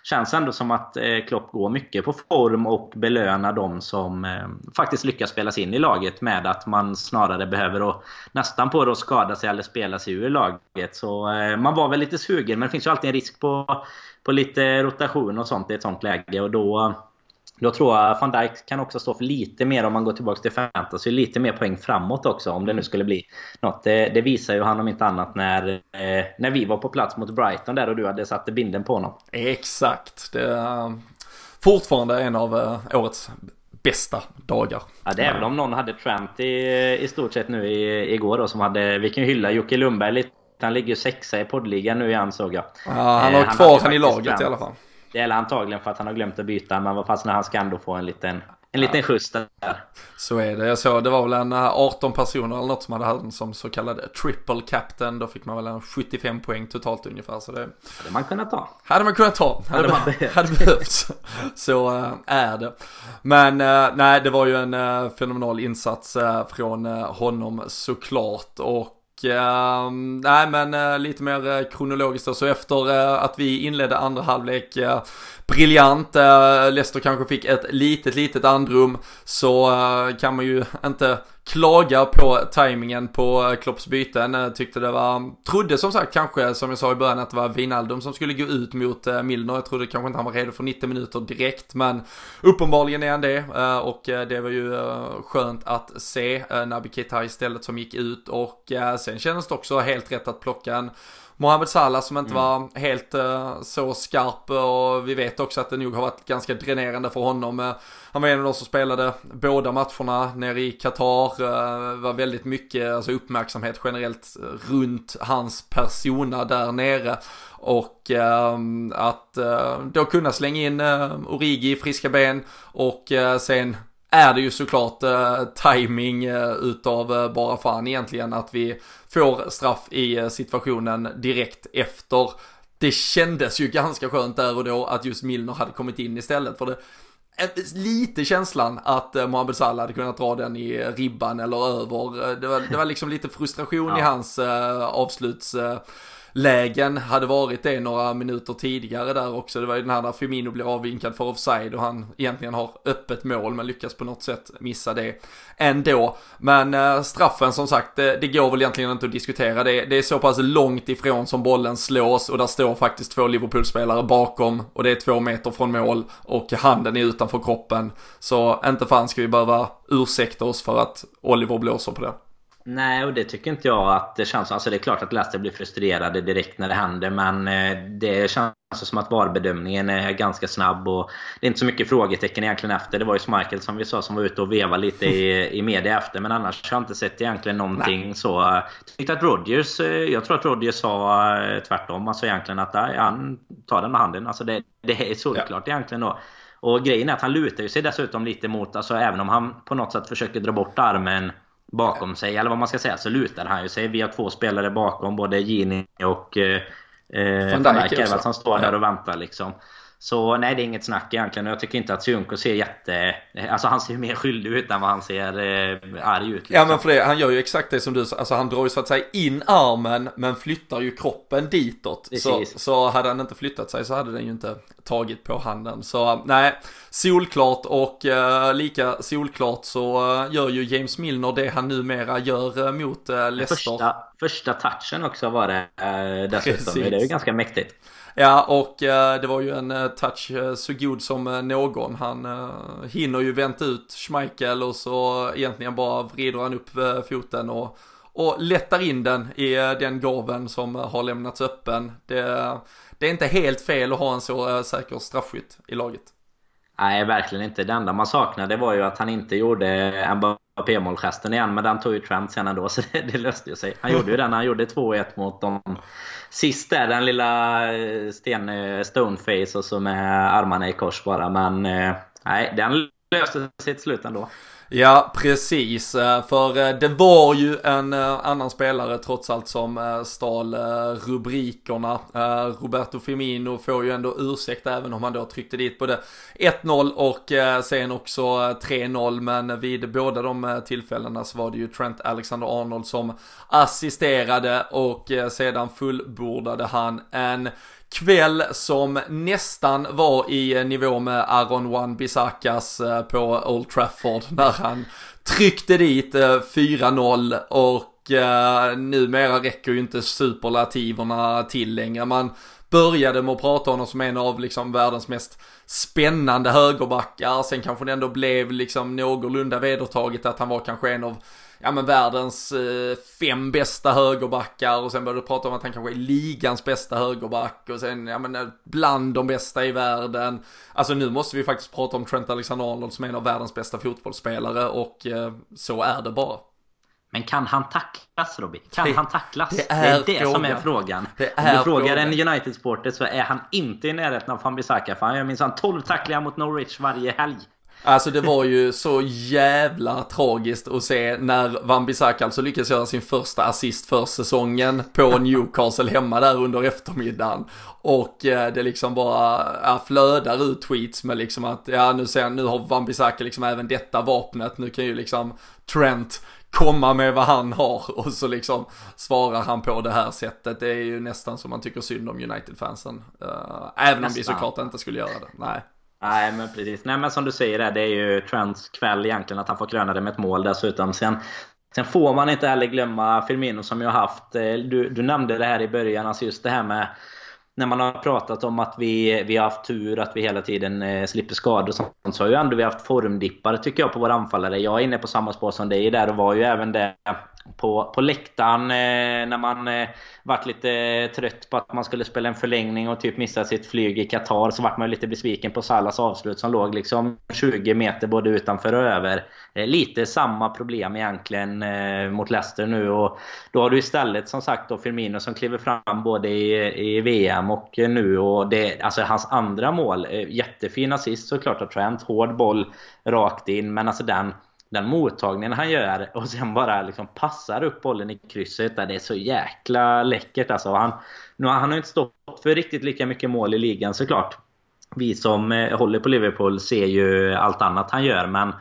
känns ändå som att eh, Klopp går mycket på form och belönar de som eh, faktiskt lyckas spela sig in i laget med att man snarare behöver att, nästan på att skada sig eller spela sig ur laget. Så eh, man var väl lite sugen men det finns ju alltid en risk på, på lite rotation och sånt i ett sånt läge och då då tror jag van Dijk kan också stå för lite mer om man går tillbaka till fantasy. Lite mer poäng framåt också om det nu skulle bli något. Det, det visar ju han om inte annat när, eh, när vi var på plats mot Brighton där och du hade satt binden på honom. Exakt. Det är fortfarande en av eh, årets bästa dagar. Ja det är väl om någon hade Trent i, i stort sett nu i, igår då som hade... Vi kan ju hylla Jocke Lundberg lite. Han ligger ju sexa i poddligan nu igen såg jag. Ja, han har eh, kvar han i laget Trent. i alla fall. Det är antagligen för att han har glömt att byta, men vad fast när han ska ändå få en liten en liten skjuts där. Så är det. Jag såg det var väl en 18 eh, personer eller något som hade han som så kallad triple captain. Då fick man väl en 75 poäng totalt ungefär. Så det hade man kunnat ta. Hade man kunnat ta. Hade, behövt. hade behövts. Så äh, är det. Men äh, nej, det var ju en äh, fenomenal insats från honom såklart. Och Uh, nej men uh, lite mer uh, kronologiskt då. Så efter uh, att vi inledde andra halvlek briljant. Leicester kanske fick ett litet, litet andrum. Så kan man ju inte klaga på tajmingen på eh, Klopps byten. Eh, tyckte det var, trodde som sagt kanske, som jag sa i början, att det var Wijnaldum som skulle gå ut mot eh, Milner. Jag trodde kanske inte han var redo för 90 minuter direkt, men uppenbarligen är han det. Och det var ju skönt att se Naby Keita istället som gick ut. Och sen kändes det också helt rätt att plocka en Mohamed Salah som inte mm. var helt uh, så skarp och vi vet också att det nog har varit ganska dränerande för honom. Uh, han var en av de som spelade båda matcherna nere i Qatar. Uh, var väldigt mycket alltså, uppmärksamhet generellt runt hans persona där nere. Och att då kunna slänga in Origi i friska ben och sen är det ju såklart eh, timing eh, utav eh, bara fan egentligen att vi får straff i eh, situationen direkt efter. Det kändes ju ganska skönt där och då att just Milner hade kommit in istället för det lite känslan att eh, Mohamed Salah hade kunnat dra den i ribban eller över. Det var, det var liksom lite frustration ja. i hans avsluts... Lägen hade varit det några minuter tidigare där också. Det var ju den här där Firmino blir avvinkad för offside och han egentligen har öppet mål men lyckas på något sätt missa det ändå. Men eh, straffen som sagt, det, det, går väl egentligen inte att diskutera. Det, det är så pass långt ifrån som bollen slås och där står faktiskt två Liverpool-spelare bakom och det är två meter från mål och handen är utanför kroppen. Så inte fan ska vi behöva ursäkta oss för att Oliver blåser på det. Nej, och det tycker inte jag att det känns Alltså det är klart att Leicester blir frustrerade direkt när det händer. Men eh, det känns som att VAR-bedömningen är ganska snabb. Och det är inte så mycket frågetecken egentligen efter. Det var ju Schmeichel som vi sa som var ute och vevade lite i, i media efter. Men annars har jag inte sett egentligen någonting Nej. så. Jag tyckte att Rodgers, eh, jag tror att Rodgers sa eh, tvärtom. Alltså egentligen att han tar den med handen. Alltså det, det är solklart ja. egentligen då. Och grejen är att han lutar ju sig dessutom lite mot, alltså även om han på något sätt försöker dra bort armen bakom sig, eller vad man ska säga, så lutar han ju sig. Vi har två spelare bakom, både Gini och eh, eh Van Dijk som står där och väntar liksom. Så nej, det är inget snack egentligen. Jag tycker inte att Sjunko ser jätte... Alltså han ser ju mer skyldig ut än vad han ser eh, arg ut. Liksom. Ja men för det, han gör ju exakt det som du sa. Alltså han drar ju så att säga in armen men flyttar ju kroppen ditåt. Så, så hade han inte flyttat sig så hade den ju inte tagit på handen. Så nej, solklart och uh, lika solklart så uh, gör ju James Milner det han numera gör uh, mot uh, Leicester. Första, första touchen också var det dessutom. Precis. Det är ju ganska mäktigt. Ja, och eh, det var ju en eh, touch eh, så god som eh, någon. Han eh, hinner ju vänta ut Schmeichel och så egentligen bara vrider han upp eh, foten och, och lättar in den i den gaven som har lämnats öppen. Det, det är inte helt fel att ha en så säker straffskytt i laget. Nej, verkligen inte. Det enda man saknade var ju att han inte gjorde en Mbappé-målgesten igen. Men den tog ju Trent sen ändå, så det, det löste ju sig. Han gjorde ju den. Han gjorde 2-1 mot dem sist där. Den lilla eh, sten, eh, stoneface och så med armarna i kors bara. Men eh, nej, den löste sig till slut ändå. Ja, precis. Eh, för eh, det var ju en eh, annan spelare trots allt som stal rubrikerna. Roberto Firmino får ju ändå ursäkt även om han då tryckte dit både 1-0 och sen också 3-0. Men vid båda de tillfällena så var det ju Trent Alexander-Arnold som assisterade och sedan fullbordade han en kväll som nästan var i eh, nivå med Aaron Wan-Bissakas eh, på Old Trafford när han tryckte dit eh, 4-0 och eh, numera räcker ju inte superlativerna till längre. Man började med att prata om honom som en av liksom världens mest spännande högerbackar. Sen kanske det ändå blev liksom någorlunda vedertaget att han var kanske en av ja men världens eh, fem bästa högerbackar och sen började du prata om att han kanske är ligans bästa högerback och sen ja men eh, bland de bästa i världen. Alltså nu måste vi faktiskt prata om Trent Alexander-Arnold som är en av världens bästa fotbollsspelare och eh, så är det bara. Men kan han tacklas Robin? Kan det, han tacklas? Det är det, är det som är frågan. Det är Om du frågar frågan. en United-supporter så är han inte i närheten av Fambisaka. För han gör minsann 12 tacklingar mot Norwich varje helg. Alltså det var ju så jävla tragiskt att se när Van Bissaka alltså lyckades göra sin första assist för säsongen på Newcastle hemma där under eftermiddagen. Och eh, det liksom bara ja, flödar ut tweets med liksom att ja nu ser nu har Van Bissaka liksom även detta vapnet. Nu kan ju liksom Trent komma med vad han har och så liksom svarar han på det här sättet. Det är ju nästan som man tycker synd om United-fansen. Uh, även nästan. om vi såklart inte skulle göra det. Nej. Nej men precis. Nej men som du säger det är ju Trents kväll egentligen att han får kröna det med ett mål dessutom. Sen, sen får man inte heller glömma Firmino som jag har haft, eh, du, du nämnde det här i början, alltså just det här med när man har pratat om att vi, vi har haft tur, att vi hela tiden eh, slipper skador och sånt, så har ju ändå vi haft formdippar tycker jag på våra anfallare. Jag är inne på samma spår som dig där och var ju även det på, på läktaren eh, när man eh, vart lite eh, trött på att man skulle spela en förlängning och typ missa sitt flyg i Qatar så vart man lite besviken på Salas avslut som låg liksom 20 meter både utanför och över. Eh, lite samma problem egentligen eh, mot Leicester nu och då har du istället som sagt då Firmino som kliver fram både i, i VM och eh, nu och det, alltså hans andra mål, eh, jättefin assist såklart av Trent, hård boll rakt in men alltså den den mottagningen han gör och sen bara liksom passar upp bollen i krysset. Där det är så jäkla läckert alltså. Han, nu, han har inte stått för riktigt lika mycket mål i ligan såklart. Vi som eh, håller på Liverpool ser ju allt annat han gör men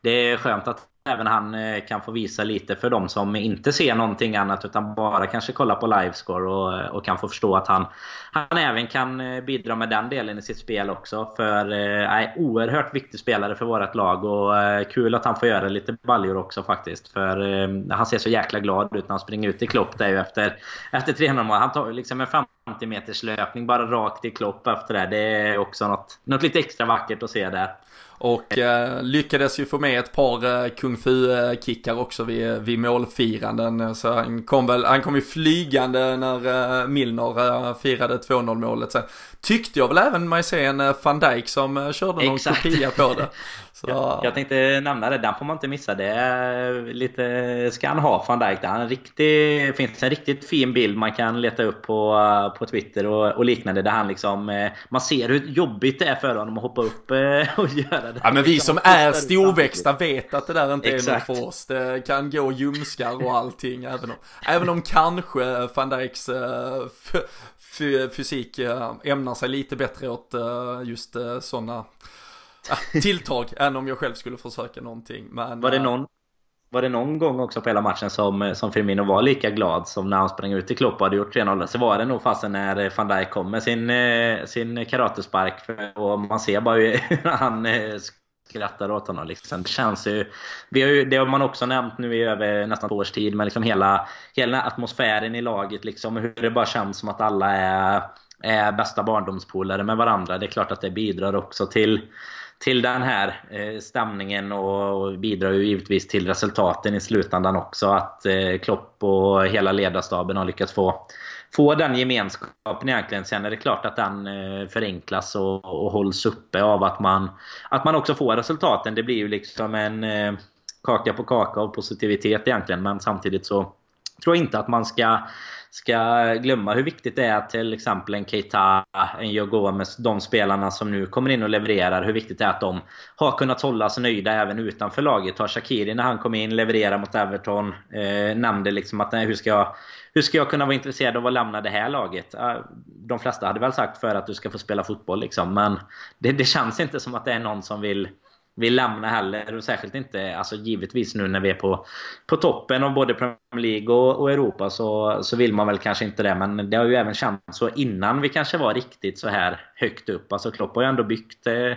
det är skönt att även han eh, kan få visa lite för de som inte ser någonting annat utan bara kanske kollar på livescore och, eh, och kan få förstå att han, han även kan eh, bidra med den delen i sitt spel också. För eh, oerhört viktig spelare för vårt lag och eh, kul att han får göra lite baljor också faktiskt. För eh, han ser så jäkla glad ut när han springer ut i Klopp där ju efter, efter 300 mål. Han tar ju liksom en 50 meters löpning bara rakt i Klopp efter det. Det är också något, något lite extra vackert att se där. Och eh, lyckades ju få med ett par eh, kung fu-kickar också vid, vid målfiranden. Så han kom väl, han kom ju flygande när eh, Milner eh, firade 2-0 målet. Sen tyckte jag väl även mig se en van Dijk som eh, körde någon Exakt. kopia på det. Så... Jag, jag tänkte nämna det, den får man inte missa. Det är lite, ska han ha van Dijk. Det finns en riktigt fin bild man kan leta upp på, på Twitter och, och liknande. Där han liksom, man ser hur jobbigt det är för honom att hoppa upp och göra det. Ja men vi som är storväxta vet att det där inte Exakt. är något för oss. Det kan gå ljumskar och allting. Även om, även om kanske van Dijks fysik ämnar sig lite bättre åt just sådana tilltag än om jag själv skulle försöka någonting. Men, var, det någon, var det någon gång också på hela matchen som, som Firmino var lika glad som när han sprang ut i Klopp och hade gjort 3-0? Så var det nog fasen när van Dijk kom med sin, sin karatespark. Och man ser bara hur han skrattar åt honom. Liksom. Det känns ju... Vi har ju, det har man också nämnt nu i över nästan två års tid. Men liksom hela, hela atmosfären i laget. Liksom, hur det bara känns som att alla är, är bästa barndomspolare med varandra. Det är klart att det bidrar också till till den här eh, stämningen och bidrar ju givetvis till resultaten i slutändan också. Att eh, Klopp och hela ledarstaben har lyckats få, få den gemenskapen egentligen. Sen är det klart att den eh, förenklas och, och hålls uppe av att man, att man också får resultaten. Det blir ju liksom en eh, kaka på kaka av positivitet egentligen. Men samtidigt så tror jag inte att man ska ska glömma hur viktigt det är att till exempel en Keita, en Joe med de spelarna som nu kommer in och levererar, hur viktigt det är att de har kunnat hålla sig nöjda även utanför laget. Har Shakiri när han kom in, leverera mot Everton, eh, nämnde liksom att nej, hur ska jag hur ska jag kunna vara intresserad av att lämna det här laget? De flesta hade väl sagt för att du ska få spela fotboll liksom. Men det, det känns inte som att det är någon som vill vill lämna heller. Och särskilt inte, alltså givetvis nu när vi är på, på toppen av både Premier League och, och, Europa så, så vill man väl kanske inte det. Men det har ju även känts så innan vi kanske var riktigt så här högt upp. Alltså Klopp har ju ändå byggt eh,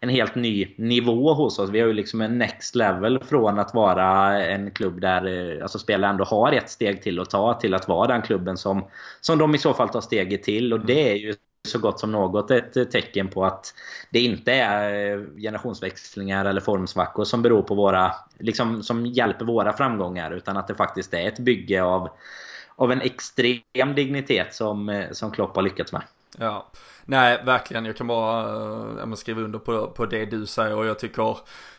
en helt ny nivå hos oss. Vi har ju liksom en next level från att vara en klubb där eh, alltså spelare ändå har ett steg till att ta till att vara den klubben som, som de i så fall tar steget till. Och det är ju så gott som något ett tecken på att det inte är eh, generationsväxlingar eller formsvackor som beror på våra, liksom, som hjälper våra framgångar. Utan att det faktiskt är ett bygge av, av en extrem dignitet som, eh, som Klopp har lyckats med. Ja, nej verkligen. Jag kan bara äh, skriva under på, på det du säger och jag tycker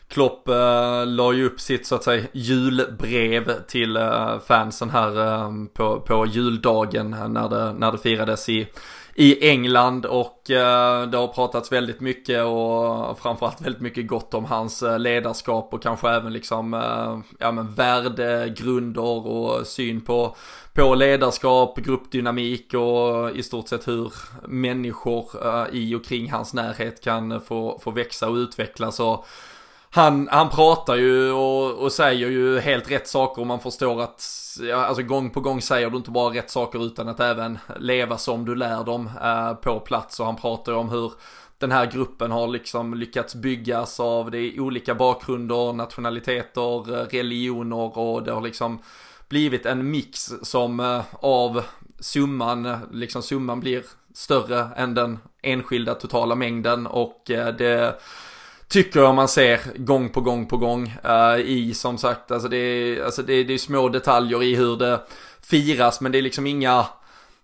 Klopp äh, la ju upp sitt så att säga julbrev till äh, fansen här äh, på, på juldagen när det, när det firades i i England och eh, det har pratats väldigt mycket och framförallt väldigt mycket gott om hans eh, ledarskap och kanske även liksom eh, ja men värdegrunder och syn på, på ledarskap, gruppdynamik och i stort sett hur människor eh, i och kring hans närhet kan få, få växa och utvecklas. Och han, han pratar ju och, och säger ju helt rätt saker och man förstår att alltså gång på gång säger du inte bara rätt saker utan att även leva som du lär dem eh, på plats. Och han pratar ju om hur den här gruppen har liksom lyckats byggas av det olika bakgrunder, nationaliteter, eh, religioner och det har liksom blivit en mix som eh, av summan, liksom summan blir större än den enskilda totala mängden och eh, det tycker jag man ser gång på gång på gång uh, i som sagt, alltså det är, alltså det, det är små detaljer i hur det firas men det är liksom inga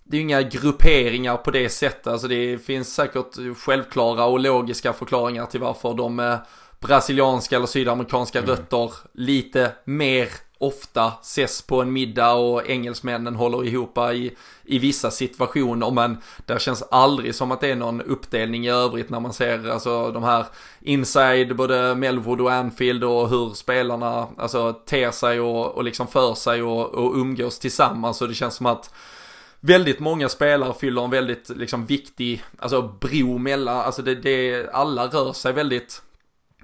det är inga grupperingar på det sättet, alltså det finns säkert självklara och logiska förklaringar till varför de brasilianska eller sydamerikanska mm. rötter lite mer ofta ses på en middag och engelsmännen håller ihop i, i vissa situationer men det känns aldrig som att det är någon uppdelning i övrigt när man ser alltså de här inside både Melwood och Anfield och hur spelarna alltså ter sig och, och liksom för sig och, och umgås tillsammans och det känns som att väldigt många spelare fyller en väldigt liksom viktig, alltså bro mellan, alltså det, det alla rör sig väldigt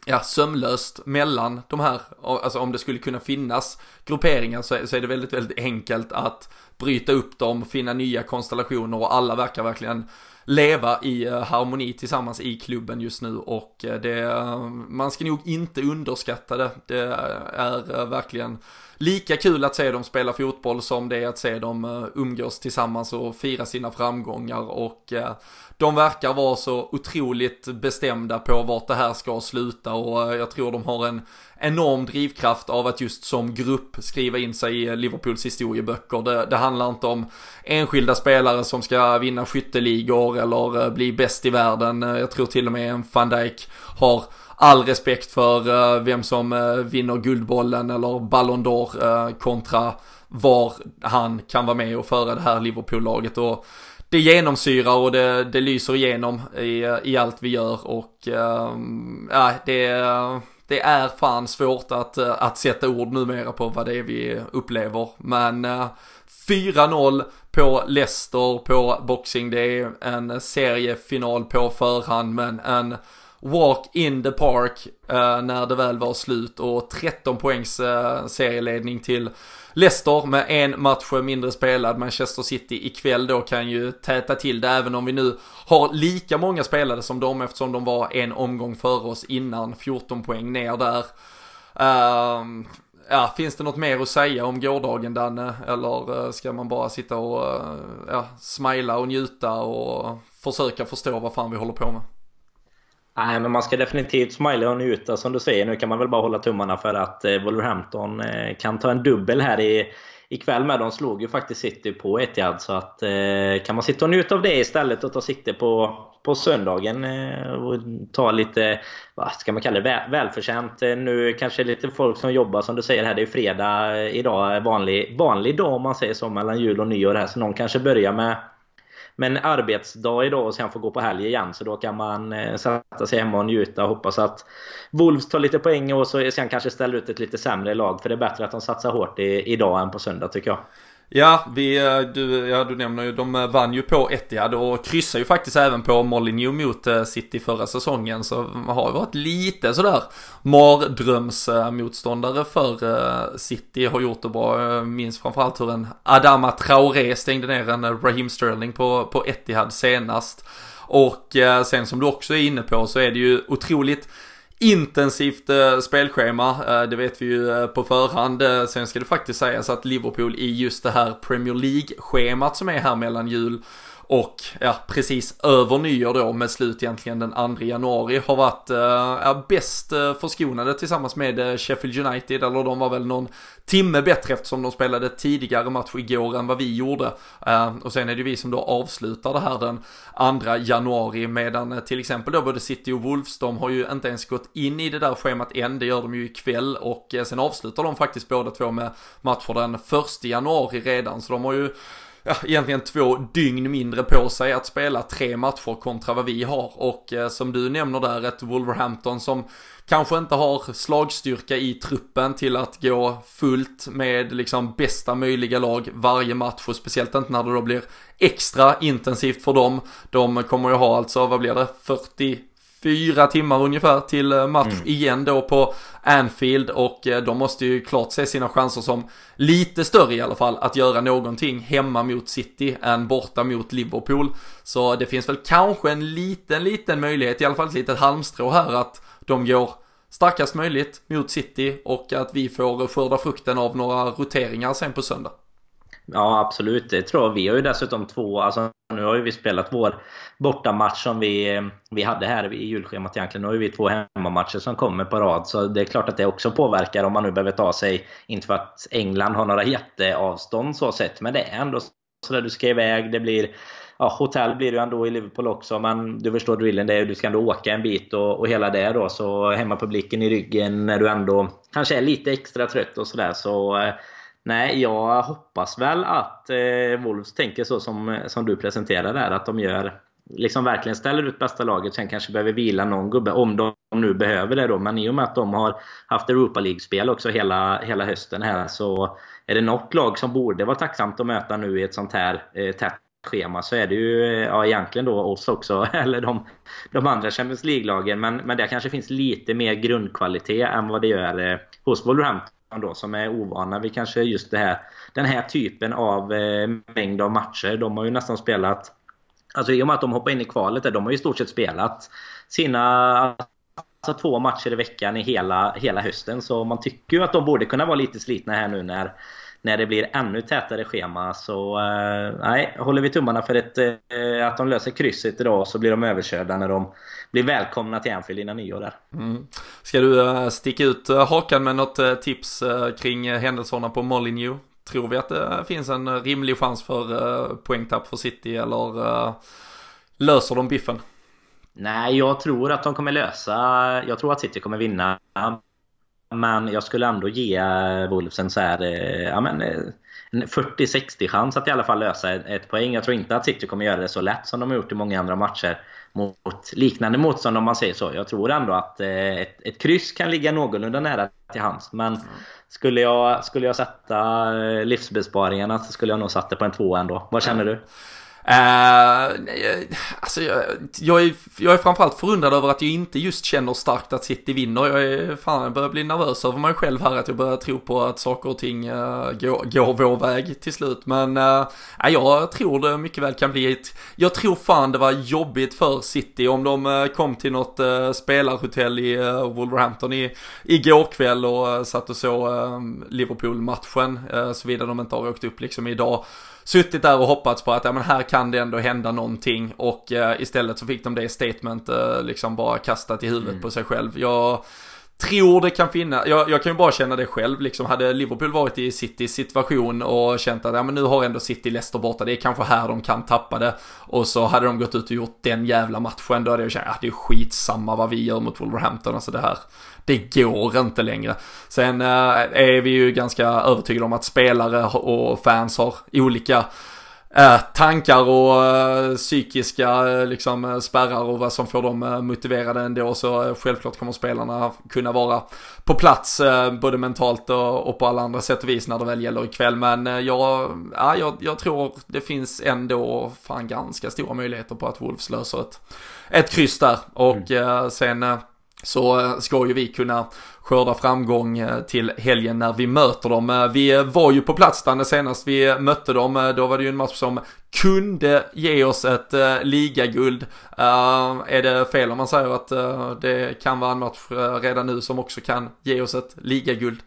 ja, sömlöst mellan de här, alltså om det skulle kunna finnas grupperingar så är, så är det väldigt, väldigt enkelt att bryta upp dem, finna nya konstellationer och alla verkar verkligen leva i eh, harmoni tillsammans i klubben just nu och eh, det, man ska nog inte underskatta det. Det är eh, verkligen lika kul att se dem spela fotboll som det är att se dem umgås tillsammans och fira sina framgångar och de verkar vara så otroligt bestämda på vart det här ska sluta och jag tror de har en enorm drivkraft av att just som grupp skriva in sig i Liverpools historieböcker. Det, det handlar inte om enskilda spelare som ska vinna skytteligor eller eh, bli bäst i världen. Eh, jag tror till och med en van Dijk har all respekt för eh, vem som vinner Guldbollen eller Ballon d'Or kontra var han kan vara med och föra det här Liverpool-laget. Och det genomsyrar och det, det lyser igenom i, i allt vi gör och ehm, ja, det, det är fan svårt att, att sätta ord numera på vad det är vi upplever. Men 4-0 på Leicester på Boxing det är en seriefinal på förhand men en walk in the park eh, när det väl var slut och 13 poängs eh, serieledning till Leicester med en match mindre spelad. Manchester City ikväll då kan ju täta till det även om vi nu har lika många spelade som dem eftersom de var en omgång före oss innan. 14 poäng ner där. Uh, ja, finns det något mer att säga om gårdagen Danne? Eller eh, ska man bara sitta och eh, ja, smila och njuta och försöka förstå vad fan vi håller på med? Nej, men man ska definitivt smila och njuta som du säger. Nu kan man väl bara hålla tummarna för att eh, Wolverhampton kan ta en dubbel här i ikväll med. De slog ju faktiskt City på Etihad. Så att, eh, kan man sitta och njuta av det istället och ta sikte på, på söndagen eh, och ta lite, vad ska man kalla det, väl, välförtjänt. Eh, nu kanske lite folk som jobbar som du säger här. Det är fredag idag, eh, vanlig, vanlig dag om man säger så, mellan jul och nyår här. Så någon kanske börjar med men arbetsdag idag och sen få gå på helg igen. Så då kan man eh, sätta sig hemma och njuta och hoppas att Wolves tar lite poäng och så sen kanske ställer ut ett lite sämre lag. För det är bättre att de satsar hårt i, idag än på söndag tycker jag. Ja, vi, eh, du, ja, du nämner ju, de eh, vann ju på Etihad och kryssade ju faktiskt även på Molineux mot eh, City förra säsongen. Så har ju varit lite sådär mardrömsmotståndare för City. Har gjort det bra. Jag minns framförallt hur en Adama Traoré stängde ner en Raheem Sterling på, på Etihad senast. Och sen som du också är inne på så är det ju otroligt intensivt eh, spelschema, eh, det vet vi ju eh, på förhand. Sen ska det faktiskt sägas att Liverpool i just det här Premier League-schemat som är här mellan jul och ja, precis över nyår då med slut egentligen den 2 januari har varit eh, bäst eh, förskonade tillsammans med eh, Sheffield United. Eller de var väl någon timme bättre eftersom de spelade tidigare match igår än vad vi gjorde. Eh, och sen är det vi som då avslutar det här den 2 januari medan till exempel då både City och Wolves de har ju inte ens gått in i det där schemat än. Det gör de ju ikväll och sen avslutar de faktiskt båda två med matcher den 1 januari redan. Så de har ju ja, egentligen två dygn mindre på sig att spela tre matcher kontra vad vi har. Och eh, som du nämner där, ett Wolverhampton som kanske inte har slagstyrka i truppen till att gå fullt med liksom bästa möjliga lag varje match och speciellt inte när det då blir extra intensivt för dem. De kommer ju ha alltså, vad blir det, 40 fyra timmar ungefär till eh, match mm. igen då på Anfield och eh, de måste ju klart se sina chanser som lite större i alla fall att göra någonting hemma mot City än borta mot Liverpool. Så det finns väl kanske en liten, liten möjlighet, i alla fall ett litet halmstrå här att de går starkast möjligt mot City och att vi får skörda frukten av några roteringar sen på söndag. Ja absolut, det tror jag. Vi har ju dessutom två, alltså nu har ju vi spelat vår bortamatch som vi, vi hade här i julschemat egentligen. Nu har ju vi två hemmamatcher som kommer på rad. Så det är klart att det också påverkar om man nu behöver ta sig, inte för att England har några jätteavstånd så sett, men det är ändå så där du ska iväg. Det blir ja, hotell blir det ju ändå i Liverpool också, men du förstår drillen. Det är, du ska ändå åka en bit och, och hela det då. Så hemmapubliken i ryggen när du ändå kanske är lite extra trött och sådär. Så, eh, Nej, jag hoppas väl att eh, Wolves tänker så som, som du presenterar där. Att de gör liksom verkligen ställer ut bästa laget. Sen kanske behöver vila någon gubbe, om de nu behöver det då. Men i och med att de har haft Europa League-spel också hela, hela hösten här så är det något lag som borde vara tacksamt att möta nu i ett sånt här eh, tätt schema så är det ju eh, ja, egentligen då oss också, eller de, de andra Champions League-lagen. Men, men där kanske finns lite mer grundkvalitet än vad det gör eh, hos Wolverhampton då, som är ovana vid kanske just det här, den här typen av eh, mängd av matcher. De har ju nästan spelat Alltså i och med att de hoppar in i kvalet där, de har ju i stort sett spelat sina alltså, två matcher i veckan i hela, hela hösten. Så man tycker ju att de borde kunna vara lite slitna här nu när, när det blir ännu tätare schema. Så eh, nej, håller vi tummarna för ett, eh, att de löser krysset idag så blir de överkörda när de blir välkomna till Anfield innan nyår där. Mm. Ska du uh, sticka ut hakan med något tips kring händelserna på Molineux? Tror vi att det finns en rimlig chans för poängtapp för City eller löser de biffen? Nej, jag tror att de kommer lösa... Jag tror att City kommer vinna. Men jag skulle ändå ge eh, Wolves en så här... Eh, ja, men, eh, en 40-60 chans att i alla fall lösa ett, poäng. Jag tror inte att City kommer göra det så lätt som de har gjort i många andra matcher mot liknande motstånd om man säger så. Jag tror ändå att ett, ett kryss kan ligga någorlunda nära till hands. Men skulle jag, skulle jag sätta livsbesparingarna så skulle jag nog satt det på en två ändå. Vad känner du? Uh, alltså jag, jag, är, jag är framförallt förundrad över att jag inte just känner starkt att City vinner. Jag, är, fan, jag börjar bli nervös över mig själv här, att jag börjar tro på att saker och ting uh, går, går vår väg till slut. Men uh, jag tror det mycket väl kan bli ett... Jag tror fan det var jobbigt för City om de uh, kom till något uh, spelarhotell i uh, Wolverhampton i, igår kväll och satt och såg Liverpool-matchen, såvida de inte har åkt upp liksom idag suttit där och hoppats på att ja, men här kan det ändå hända någonting och eh, istället så fick de det statement eh, liksom bara kastat i huvudet mm. på sig själv. Jag tror det kan finnas, jag, jag, kan ju bara känna det själv liksom. Hade Liverpool varit i Citys situation och känt att ja, men nu har ändå City Leicester borta, det är kanske här de kan tappa det. Och så hade de gått ut och gjort den jävla matchen, då hade jag känt att ja, det är skitsamma vad vi gör mot Wolverhampton, alltså det här. Det går inte längre. Sen äh, är vi ju ganska övertygade om att spelare och fans har olika äh, tankar och äh, psykiska liksom, spärrar och vad som får dem motiverade ändå. Så självklart kommer spelarna kunna vara på plats både mentalt och, och, på alla andra sätt och vis när det väl gäller ikväll. Men jag, ja, jag, jag tror det finns ändå fan ganska stora möjligheter på att Wolves löser ett, ett kryss där. Och mm. sen så eh, ska ju vi kunna skörda framgång eh, till helgen när vi möter dem. Eh, vi var ju på plats där senast vi mötte dem. Då var det ju en match som kunde ge oss ett ligaguld. Är det fel om man säger att det kan vara en match redan nu som också kan ge oss ett ligaguld?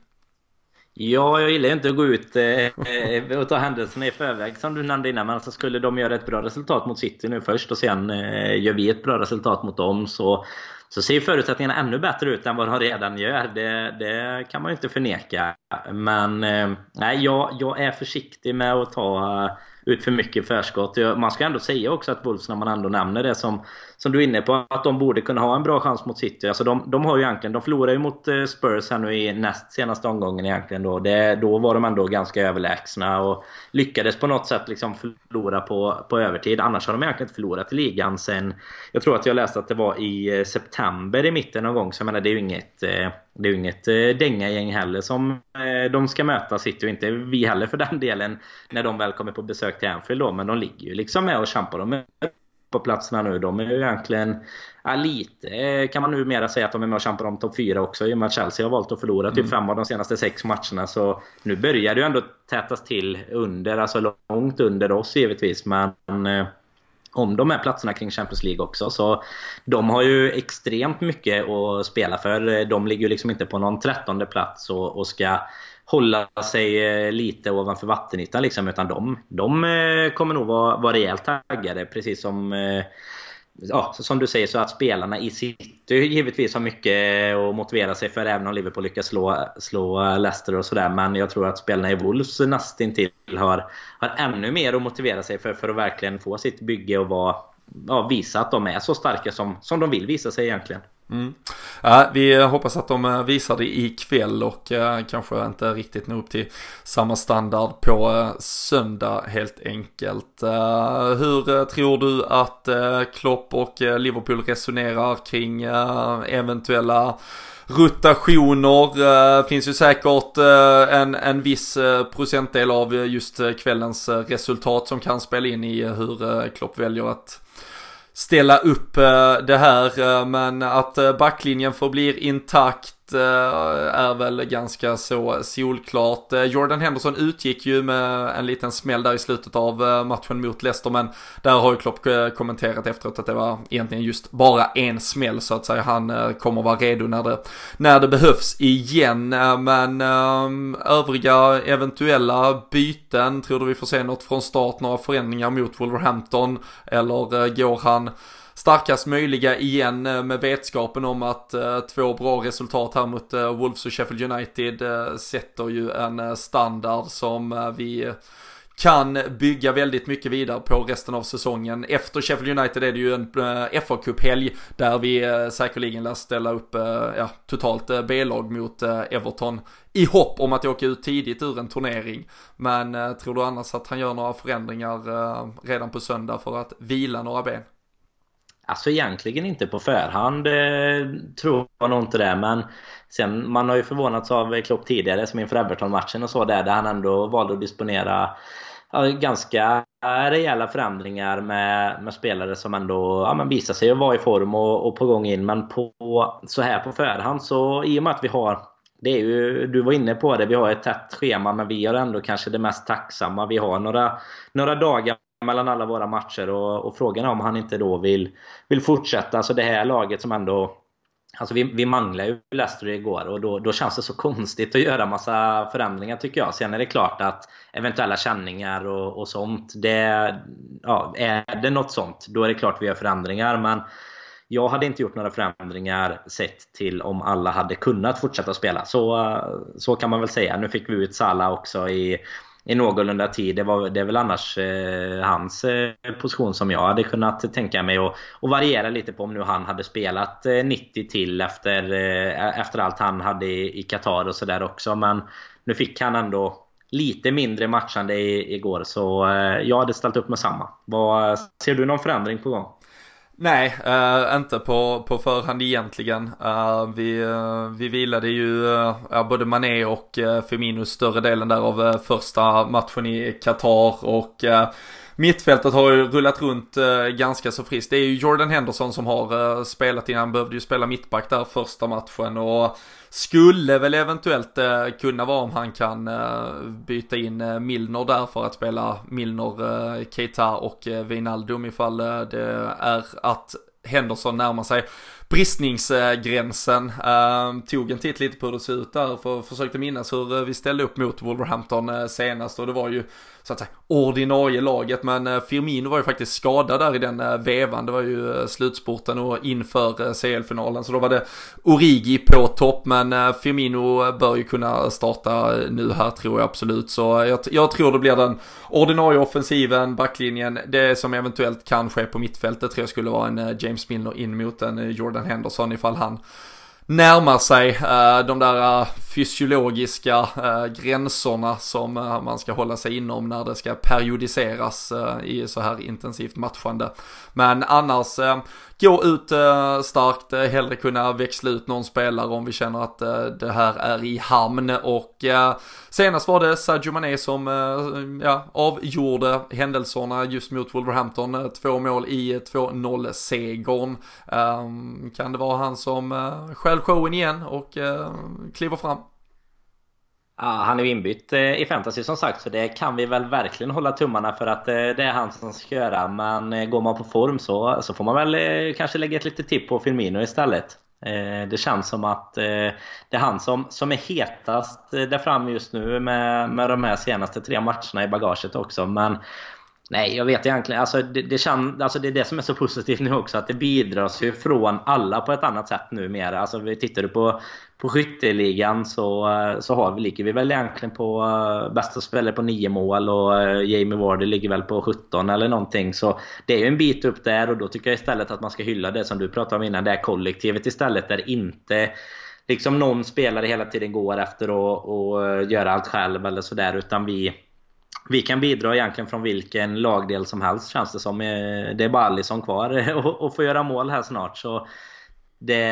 Ja, jag gillar inte att gå ut eh, och ta händelserna i förväg som du nämnde innan. Men alltså skulle de göra ett bra resultat mot City nu först och sen eh, gör vi ett bra resultat mot dem så så ser förutsättningarna ännu bättre ut än vad de redan gör. Det, det kan man ju inte förneka. Men eh, nej, jag, jag är försiktig med att ta ut för mycket förskott. Man ska ändå säga också att Wolves, när man ändå nämner det som, som du är inne på, att de borde kunna ha en bra chans mot City. Alltså de, de har ju egentligen, de förlorade ju mot eh, Spurs här nu i näst senaste omgången egentligen då. Det, då var de ändå ganska överlägsna och lyckades på något sätt liksom förlora på, på övertid. Annars har de egentligen inte förlorat i ligan sen, jag tror att jag läste att det var i eh, september i mitten någon gång. Så jag menar det är ju inget, eh, det är ju inget dängagäng heller som de ska möta City och inte vi heller för den delen när de väl kommer på besök till Anfield då. Men de ligger ju liksom med och kämpar. De på platserna nu. De är ju egentligen ja, lite kan man numera säga att de är med och kämpar om topp 4 också i och med att Chelsea har valt att förlora typ mm. fem av de senaste sex matcherna. Så nu börjar det ju ändå tätas till under, alltså långt under oss givetvis. Men om de här platserna kring Champions League också. Så de har ju extremt mycket att spela för. De ligger ju liksom inte på någon trettonde plats och, och ska hålla sig eh, lite ovanför vattenytan liksom. Utan de, de eh, kommer nog vara, vara rejält taggade. Precis som eh, ja, som du säger så att spelarna i City givetvis har mycket att motivera sig för även om Liverpool lyckas slå, slå Leicester och sådär. Men jag tror att spelarna i Wolves nästintill har, har ännu mer att motivera sig för, för att verkligen få sitt bygge och vara, ja, visa att de är så starka som, som de vill visa sig egentligen. Mm. Äh, vi hoppas att de eh, visar det ikväll och äh, kanske inte riktigt nå upp till samma standard på äh, söndag helt enkelt. Hur tror du att Klopp och Liverpool resonerar kring eventuella rotationer. finns ju säkert en, en viss procentdel av just kvällens resultat som kan spela in i hur Klopp väljer att ställa upp eh, det här. Eh, men att eh, backlinjen förblir intakt Eh, är väl ganska så solklart. Eh, Jordan Henderson utgick ju med en liten smäll där i slutet av eh, matchen mot Leicester men där har ju Klopp kommenterat efteråt att det var egentligen just bara en smäll så att säga. Han kommer vara redo när det, när det behövs igen. Men övriga eventuella byten, tror du vi får se något från start, några förändringar mot Wolverhampton eller går han starkast möjliga igen eh, med vetskapen om att eh, två bra resultat här mot eh, Wolves och Sheffield United sätter ju en standard som vi kan bygga väldigt mycket vidare på resten av säsongen. Efter Sheffield United är det ju en fa Cup-helg där vi säkerligen lär ställa upp ja, totalt B-lag mot Everton i hopp om att åka ut tidigt ur en turnering. Men tror du annars att han gör några förändringar redan på söndag för att vila några ben? Alltså egentligen inte på förhand eh, tror jag nog inte det men sen, man har ju förvånats av Klopp tidigare som inför Everton-matchen och så där där han ändå valde att disponera ja, ganska rejäla förändringar med, med spelare som ändå ja, men visar sig att vara i form och, och på gång in men på, så här på förhand så i och med att vi har det är ju, du var inne på det, vi har ett tätt schema men vi har ändå kanske det mest tacksamma. Vi har några, några dagar mellan alla våra matcher och, och frågan är om han inte då vill, vill fortsätta. Alltså det här laget som ändå Alltså vi, vi manglade ju Leicester igår och då, då känns det så konstigt att göra massa förändringar tycker jag. Sen är det klart att eventuella känningar och, och sånt, det, ja, är det något sånt, då är det klart vi gör förändringar. Men jag hade inte gjort några förändringar sett till om alla hade kunnat fortsätta spela. Så, så kan man väl säga. Nu fick vi ut Salah också i i någorlunda tid. Det, var, det är väl annars eh, hans eh, position som jag hade kunnat tänka mig och, och variera lite på om nu han hade spelat eh, 90 till efter, eh, efter allt han hade i Qatar och sådär också. Men nu fick han ändå lite mindre matchande i, igår så eh, jag hade ställt upp med samma. Vad, ser du någon förändring på gång? Nej, äh, inte på, på förhand egentligen. Äh, vi, äh, vi vilade ju både Mané och uh, Firmino större delen där av första matchen i Qatar och Mittfältet har ju rullat runt ganska så friskt. Det är ju Jordan Henderson som har spelat innan, han behövde ju spela mittback där första matchen och skulle väl eventuellt eh, kunna vara om han kan eh, byta in eh, Milner där för att spela Milner, eh, Keita och eh, Wijnaldum ifall eh, det är att Henderson närmar sig bristningsgränsen. Eh, tog en titt lite på hur det ser ut där för försökte minnas hur eh, vi ställde upp mot Wolverhampton eh, senast och det var ju så att säga ordinarie laget. Men eh, Firmino var ju faktiskt skadad där i den eh, vevan. Det var ju eh, slutspurten och inför CL-finalen så då var det Origi på topp. Men Firmino bör ju kunna starta nu här tror jag absolut. Så jag, jag tror det blir den ordinarie offensiven, backlinjen, det som eventuellt kan ske på mittfältet tror jag skulle vara en James Milner in mot en Jordan Henderson ifall han närmar sig de där fysiologiska eh, gränserna som eh, man ska hålla sig inom när det ska periodiseras eh, i så här intensivt matchande. Men annars gå ut eh, starkt, eh, hellre kunna växla ut någon spelare om vi känner att eh, det här är i hamn och eh, senast var det Sadio Mané som eh, ja, avgjorde händelserna just mot Wolverhampton, eh, två mål i 2-0 segern. Ehm, kan det vara han som eh, skäl showen igen och kliver fram? Ja, han är ju inbytt eh, i fantasy som sagt, så det kan vi väl verkligen hålla tummarna för att eh, det är han som ska göra. Men eh, går man på form så, så får man väl kanske lägga ett litet tipp på Firmino istället. Det känns som att det är han som, som är hetast där framme just nu med, med de här senaste tre matcherna i bagaget också. Men Nej, jag vet egentligen. Alltså det, det, känns, alltså det är det som är så positivt nu också. Att det bidras ju från alla på ett annat sätt numera. Alltså vi tittar du på, på skytteligan så, så har vi, ligger vi väl egentligen på uh, bästa spelare på 9 mål och uh, Jamie Vardy ligger väl på 17 eller någonting. Så det är ju en bit upp där och då tycker jag istället att man ska hylla det som du pratade om innan. Det här kollektivet istället där inte liksom någon spelare hela tiden går efter att eh, göra allt själv eller sådär. Utan vi vi kan bidra egentligen från vilken lagdel som helst känns det som. Eh, det är bara Alisson kvar eh, och få göra mål här snart. Så det,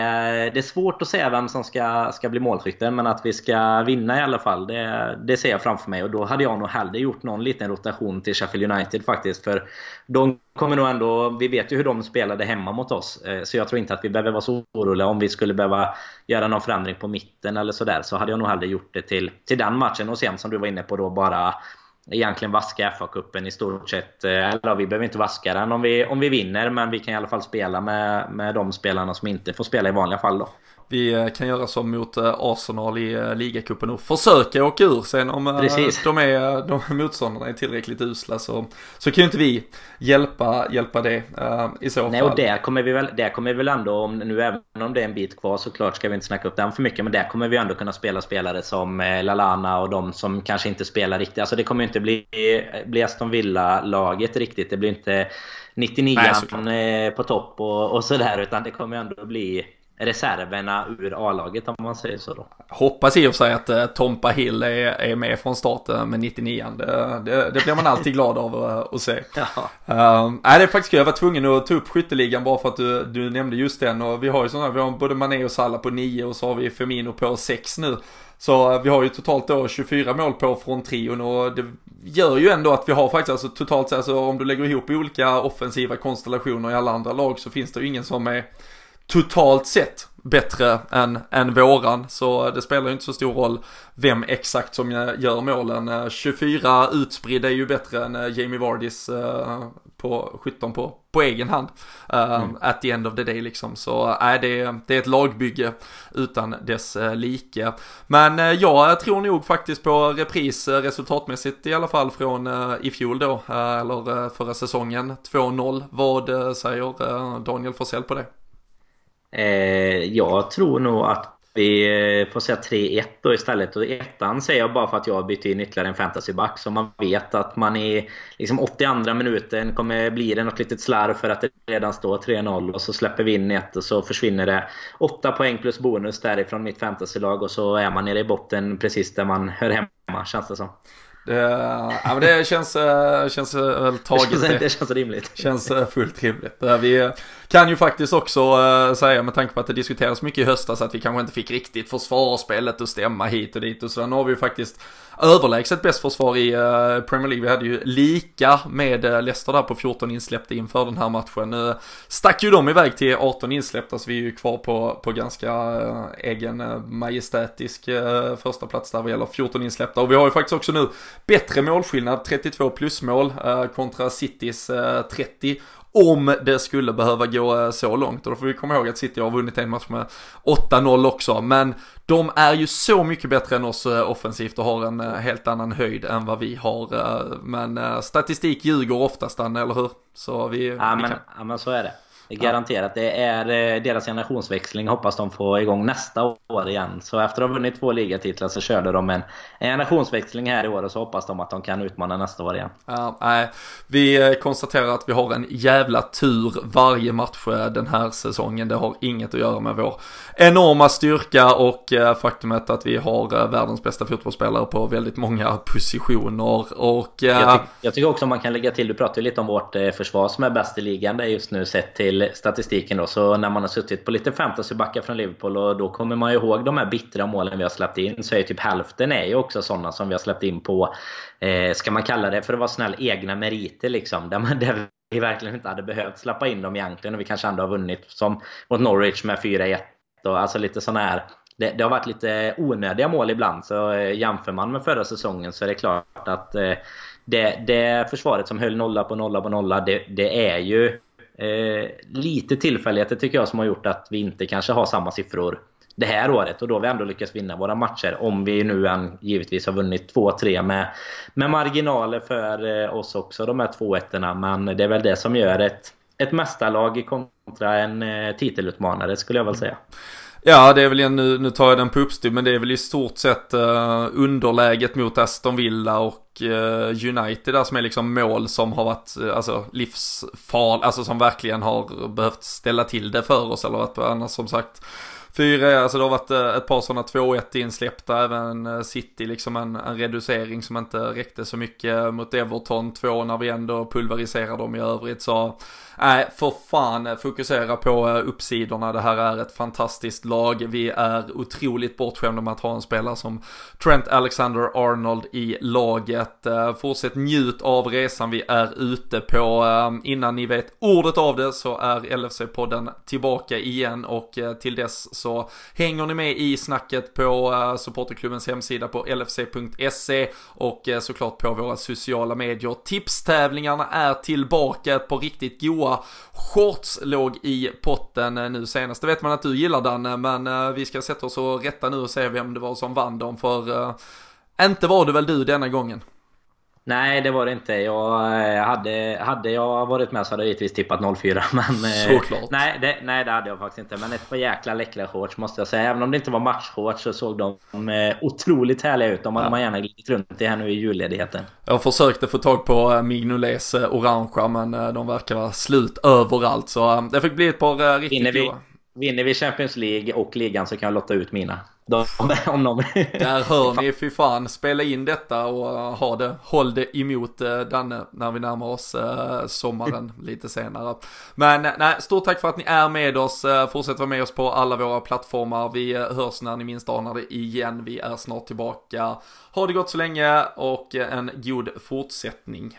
det, är svårt att säga vem som ska, ska bli målskytten men att vi ska vinna i alla fall det, det ser jag framför mig och då hade jag nog hellre gjort någon liten rotation till Sheffield United faktiskt för de kommer nog ändå, vi vet ju hur de spelade hemma mot oss eh, så jag tror inte att vi behöver vara så oroliga om vi skulle behöva göra någon förändring på mitten eller sådär så hade jag nog hellre gjort det till, till den matchen och sen som du var inne på då bara egentligen vaska FA-cupen i stort sett. Eh, eller vi behöver inte vaska den om vi, om vi vinner, men vi kan i alla fall spela med, med de spelarna som inte får spela i vanliga fall då. Vi eh, kan göra som mot eh, Arsenal i ligacupen och försöka åka ur. Sen om Precis. de, är, de motståndarna är tillräckligt usla så, så kan ju inte vi hjälpa, hjälpa det uh, i så fall. Nej och där kommer vi väl, där kommer vi väl ändå, om, nu även om det är en bit kvar såklart ska vi inte snacka upp den för mycket. Men där kommer vi ändå kunna spela spelare som Lalana och de som kanske inte spelar riktigt. Alltså det kommer ju inte bli, bli Aston Villa-laget riktigt. Det blir inte 99 Nej, på topp och, och sådär. Utan det kommer ändå bli reserverna ur A-laget om man säger så då. Hoppas i och för sig att uh, Tompa Hill är, är med från starten med 99 det, det, det blir man alltid glad av uh, att se. Ja. Uh, nej, det är faktiskt kul. Jag var tvungen att ta upp skytteligan bara för att du, du nämnde just den. Och vi har ju sådana, vi har både Mané och Salah på 9 och så har vi Firmino på 6 nu. Så uh, vi har ju totalt då 24 mål på från trion och det gör ju ändå att vi har faktiskt alltså totalt alltså om du lägger ihop olika offensiva konstellationer i alla andra lag så finns det ju ingen som är totalt sett bättre än, än våran. Så det spelar ju inte så stor roll vem exakt som gör målen. 24 utspridda är ju bättre än eh, Jamie Vardys eh, på 17 på, på egen hand. Eh, mm. At the end of the day liksom. Så nej, det, det är ett lagbygge utan dess like. Men jag tror nog faktiskt på repris resultatmässigt i alla fall från i fjol då. Eller förra säsongen. 2-0. Vad säger Daniel Forsell på det? Eh, jag tror nog att vi eh, får säga 3-1 då istället. Och ettan säger jag bara för att jag har bytt in ytterligare en fantasyback. Så man vet att man i liksom 82 minuten kommer bli det något litet slarv för att det redan står 3-0. Och så släpper vi in ett och så försvinner det 8 poäng plus bonus därifrån mitt fantasylag. Och så är man nere i botten precis där man hör hemma känns det som. Det, ja, men det känns, eh, känns väl taget. Det känns, det känns rimligt. Känns fullt rimligt. Vi kan ju faktiskt också säga med tanke på att det diskuteras mycket i höstas att vi kanske inte fick riktigt försvarsspelet att stämma hit och dit och så. Nu har vi ju faktiskt överlägset bäst försvar i Premier League. Vi hade ju lika med Leicester där på 14 insläppta inför den här matchen. Uh, stack ju de iväg till 18 insläppta så vi är ju kvar på, på ganska egen majestätisk första plats där vad gäller 14 insläppta. Och vi har ju faktiskt också nu bättre målskillnad, 32 plus mål kontra Citys 30 om det skulle behöva gå eh, så långt. Och då får vi komma ihåg att City har vunnit en match med 8-0 också. Men de är ju så mycket bättre än oss eh, offensivt och har en eh, helt annan höjd än vad vi har. Men statistik ljuger oftast, eller hur? Så vi, ja, vi men, kan... ja, men så är det. Garanterat. Det är eh, deras generationsväxling. Hoppas de får igång nästa år igen. Så efter att ha vunnit två ligatitlar så körde de en generationsväxling här i år och så hoppas de att de kan utmana nästa år igen. Ja, nej. Vi eh, konstaterar att vi har en jävla tur varje match eh, den här säsongen. Det har inget att göra med vår enorma styrka och faktumet att vi har världens bästa fotbollsspelare på väldigt många positioner. Och, jag, ty jag tycker också man kan lägga till, du pratade lite om vårt försvar som är bäst i ligan. Det är just nu sett till till statistiken då. Så när man har suttit på lite fantasybackar från Liverpool och då kommer man ju ihåg de här bittra målen vi har släppt in. Så är ju typ hälften är ju också sådana som vi har släppt in på, eh, ska man kalla det för att vara snäll, egna meriter liksom. Där, man, där vi verkligen inte hade behövt släppa in dem egentligen och vi kanske ändå har vunnit. Som mot Norwich med 4-1 och alltså lite sådana här det, det, har varit lite onödiga mål ibland. Så eh, jämför man med förra säsongen så är det klart att eh, det, det försvaret som höll nolla på nolla på nolla, det, det är ju eh, lite tillfälligheter tycker jag som har gjort att vi inte kanske har samma siffror det här året. Och då har vi ändå lyckats vinna våra matcher. Om vi nu än givetvis har vunnit 2-3 med, med marginaler för eh, oss också, de här 2-1 Men det är väl det som gör ett, ett mästarlag kontra en eh, titelutmanare skulle jag väl säga. Ja, det är väl, nu, nu tar jag den på uppstyr, men det är väl i stort sett uh, underläget mot Aston Villa och uh, United där som är liksom mål som har varit uh, alltså livsfarliga, alltså som verkligen har behövt ställa till det för oss eller att annars som sagt Fyra, alltså det har varit eh, ett par sådana 2-1 insläppta, även eh, City liksom en, en, reducering som inte räckte så mycket mot Everton, två när vi ändå pulveriserar dem i övrigt så Nej, för fan eh, fokusera på uppsidorna. Det här är ett fantastiskt lag. Vi är otroligt bortskämda med att ha en spelare som Trent Alexander-Arnold i laget. Fortsätt njut av resan vi är ute på. Innan ni vet ordet av det så är LFC-podden tillbaka igen och till dess så så hänger ni med i snacket på eh, supporterklubbens hemsida på lfc.se och eh, såklart på våra sociala medier. Tipstävlingarna är tillbaka, ett par riktigt goa shorts låg i potten eh, nu senast. Det vet man att du gillar Danne, men vi ska sätta oss och rätta nu och se vem det var som vann dem, för inte var det väl du denna gången? Nej, det var det inte. Jag eh, hade, hade jag varit med så hade jag givetvis tippat 04. Men, eh, Såklart. Nej det, nej, det hade jag faktiskt inte. Men ett par jäkla läckra shorts måste jag säga. Även om det inte var matchshorts så såg de eh, otroligt härliga ut. De hade ja. man gärna glidit runt i här nu i julledigheten. Jag försökte få tag på Mignolets orangea men de verkar vara slut överallt. Så det fick bli ett par riktigt Vinner vi, vinner vi Champions League och ligan så kan jag lotta ut mina. De, om de... Där hör ni, fy fan, spela in detta och ha det, håll det emot uh, Danne när vi närmar oss uh, sommaren lite senare. Men nej, stort tack för att ni är med oss, fortsätt vara med oss på alla våra plattformar, vi hörs när ni minst anar det igen, vi är snart tillbaka. Ha det gott så länge och en god fortsättning.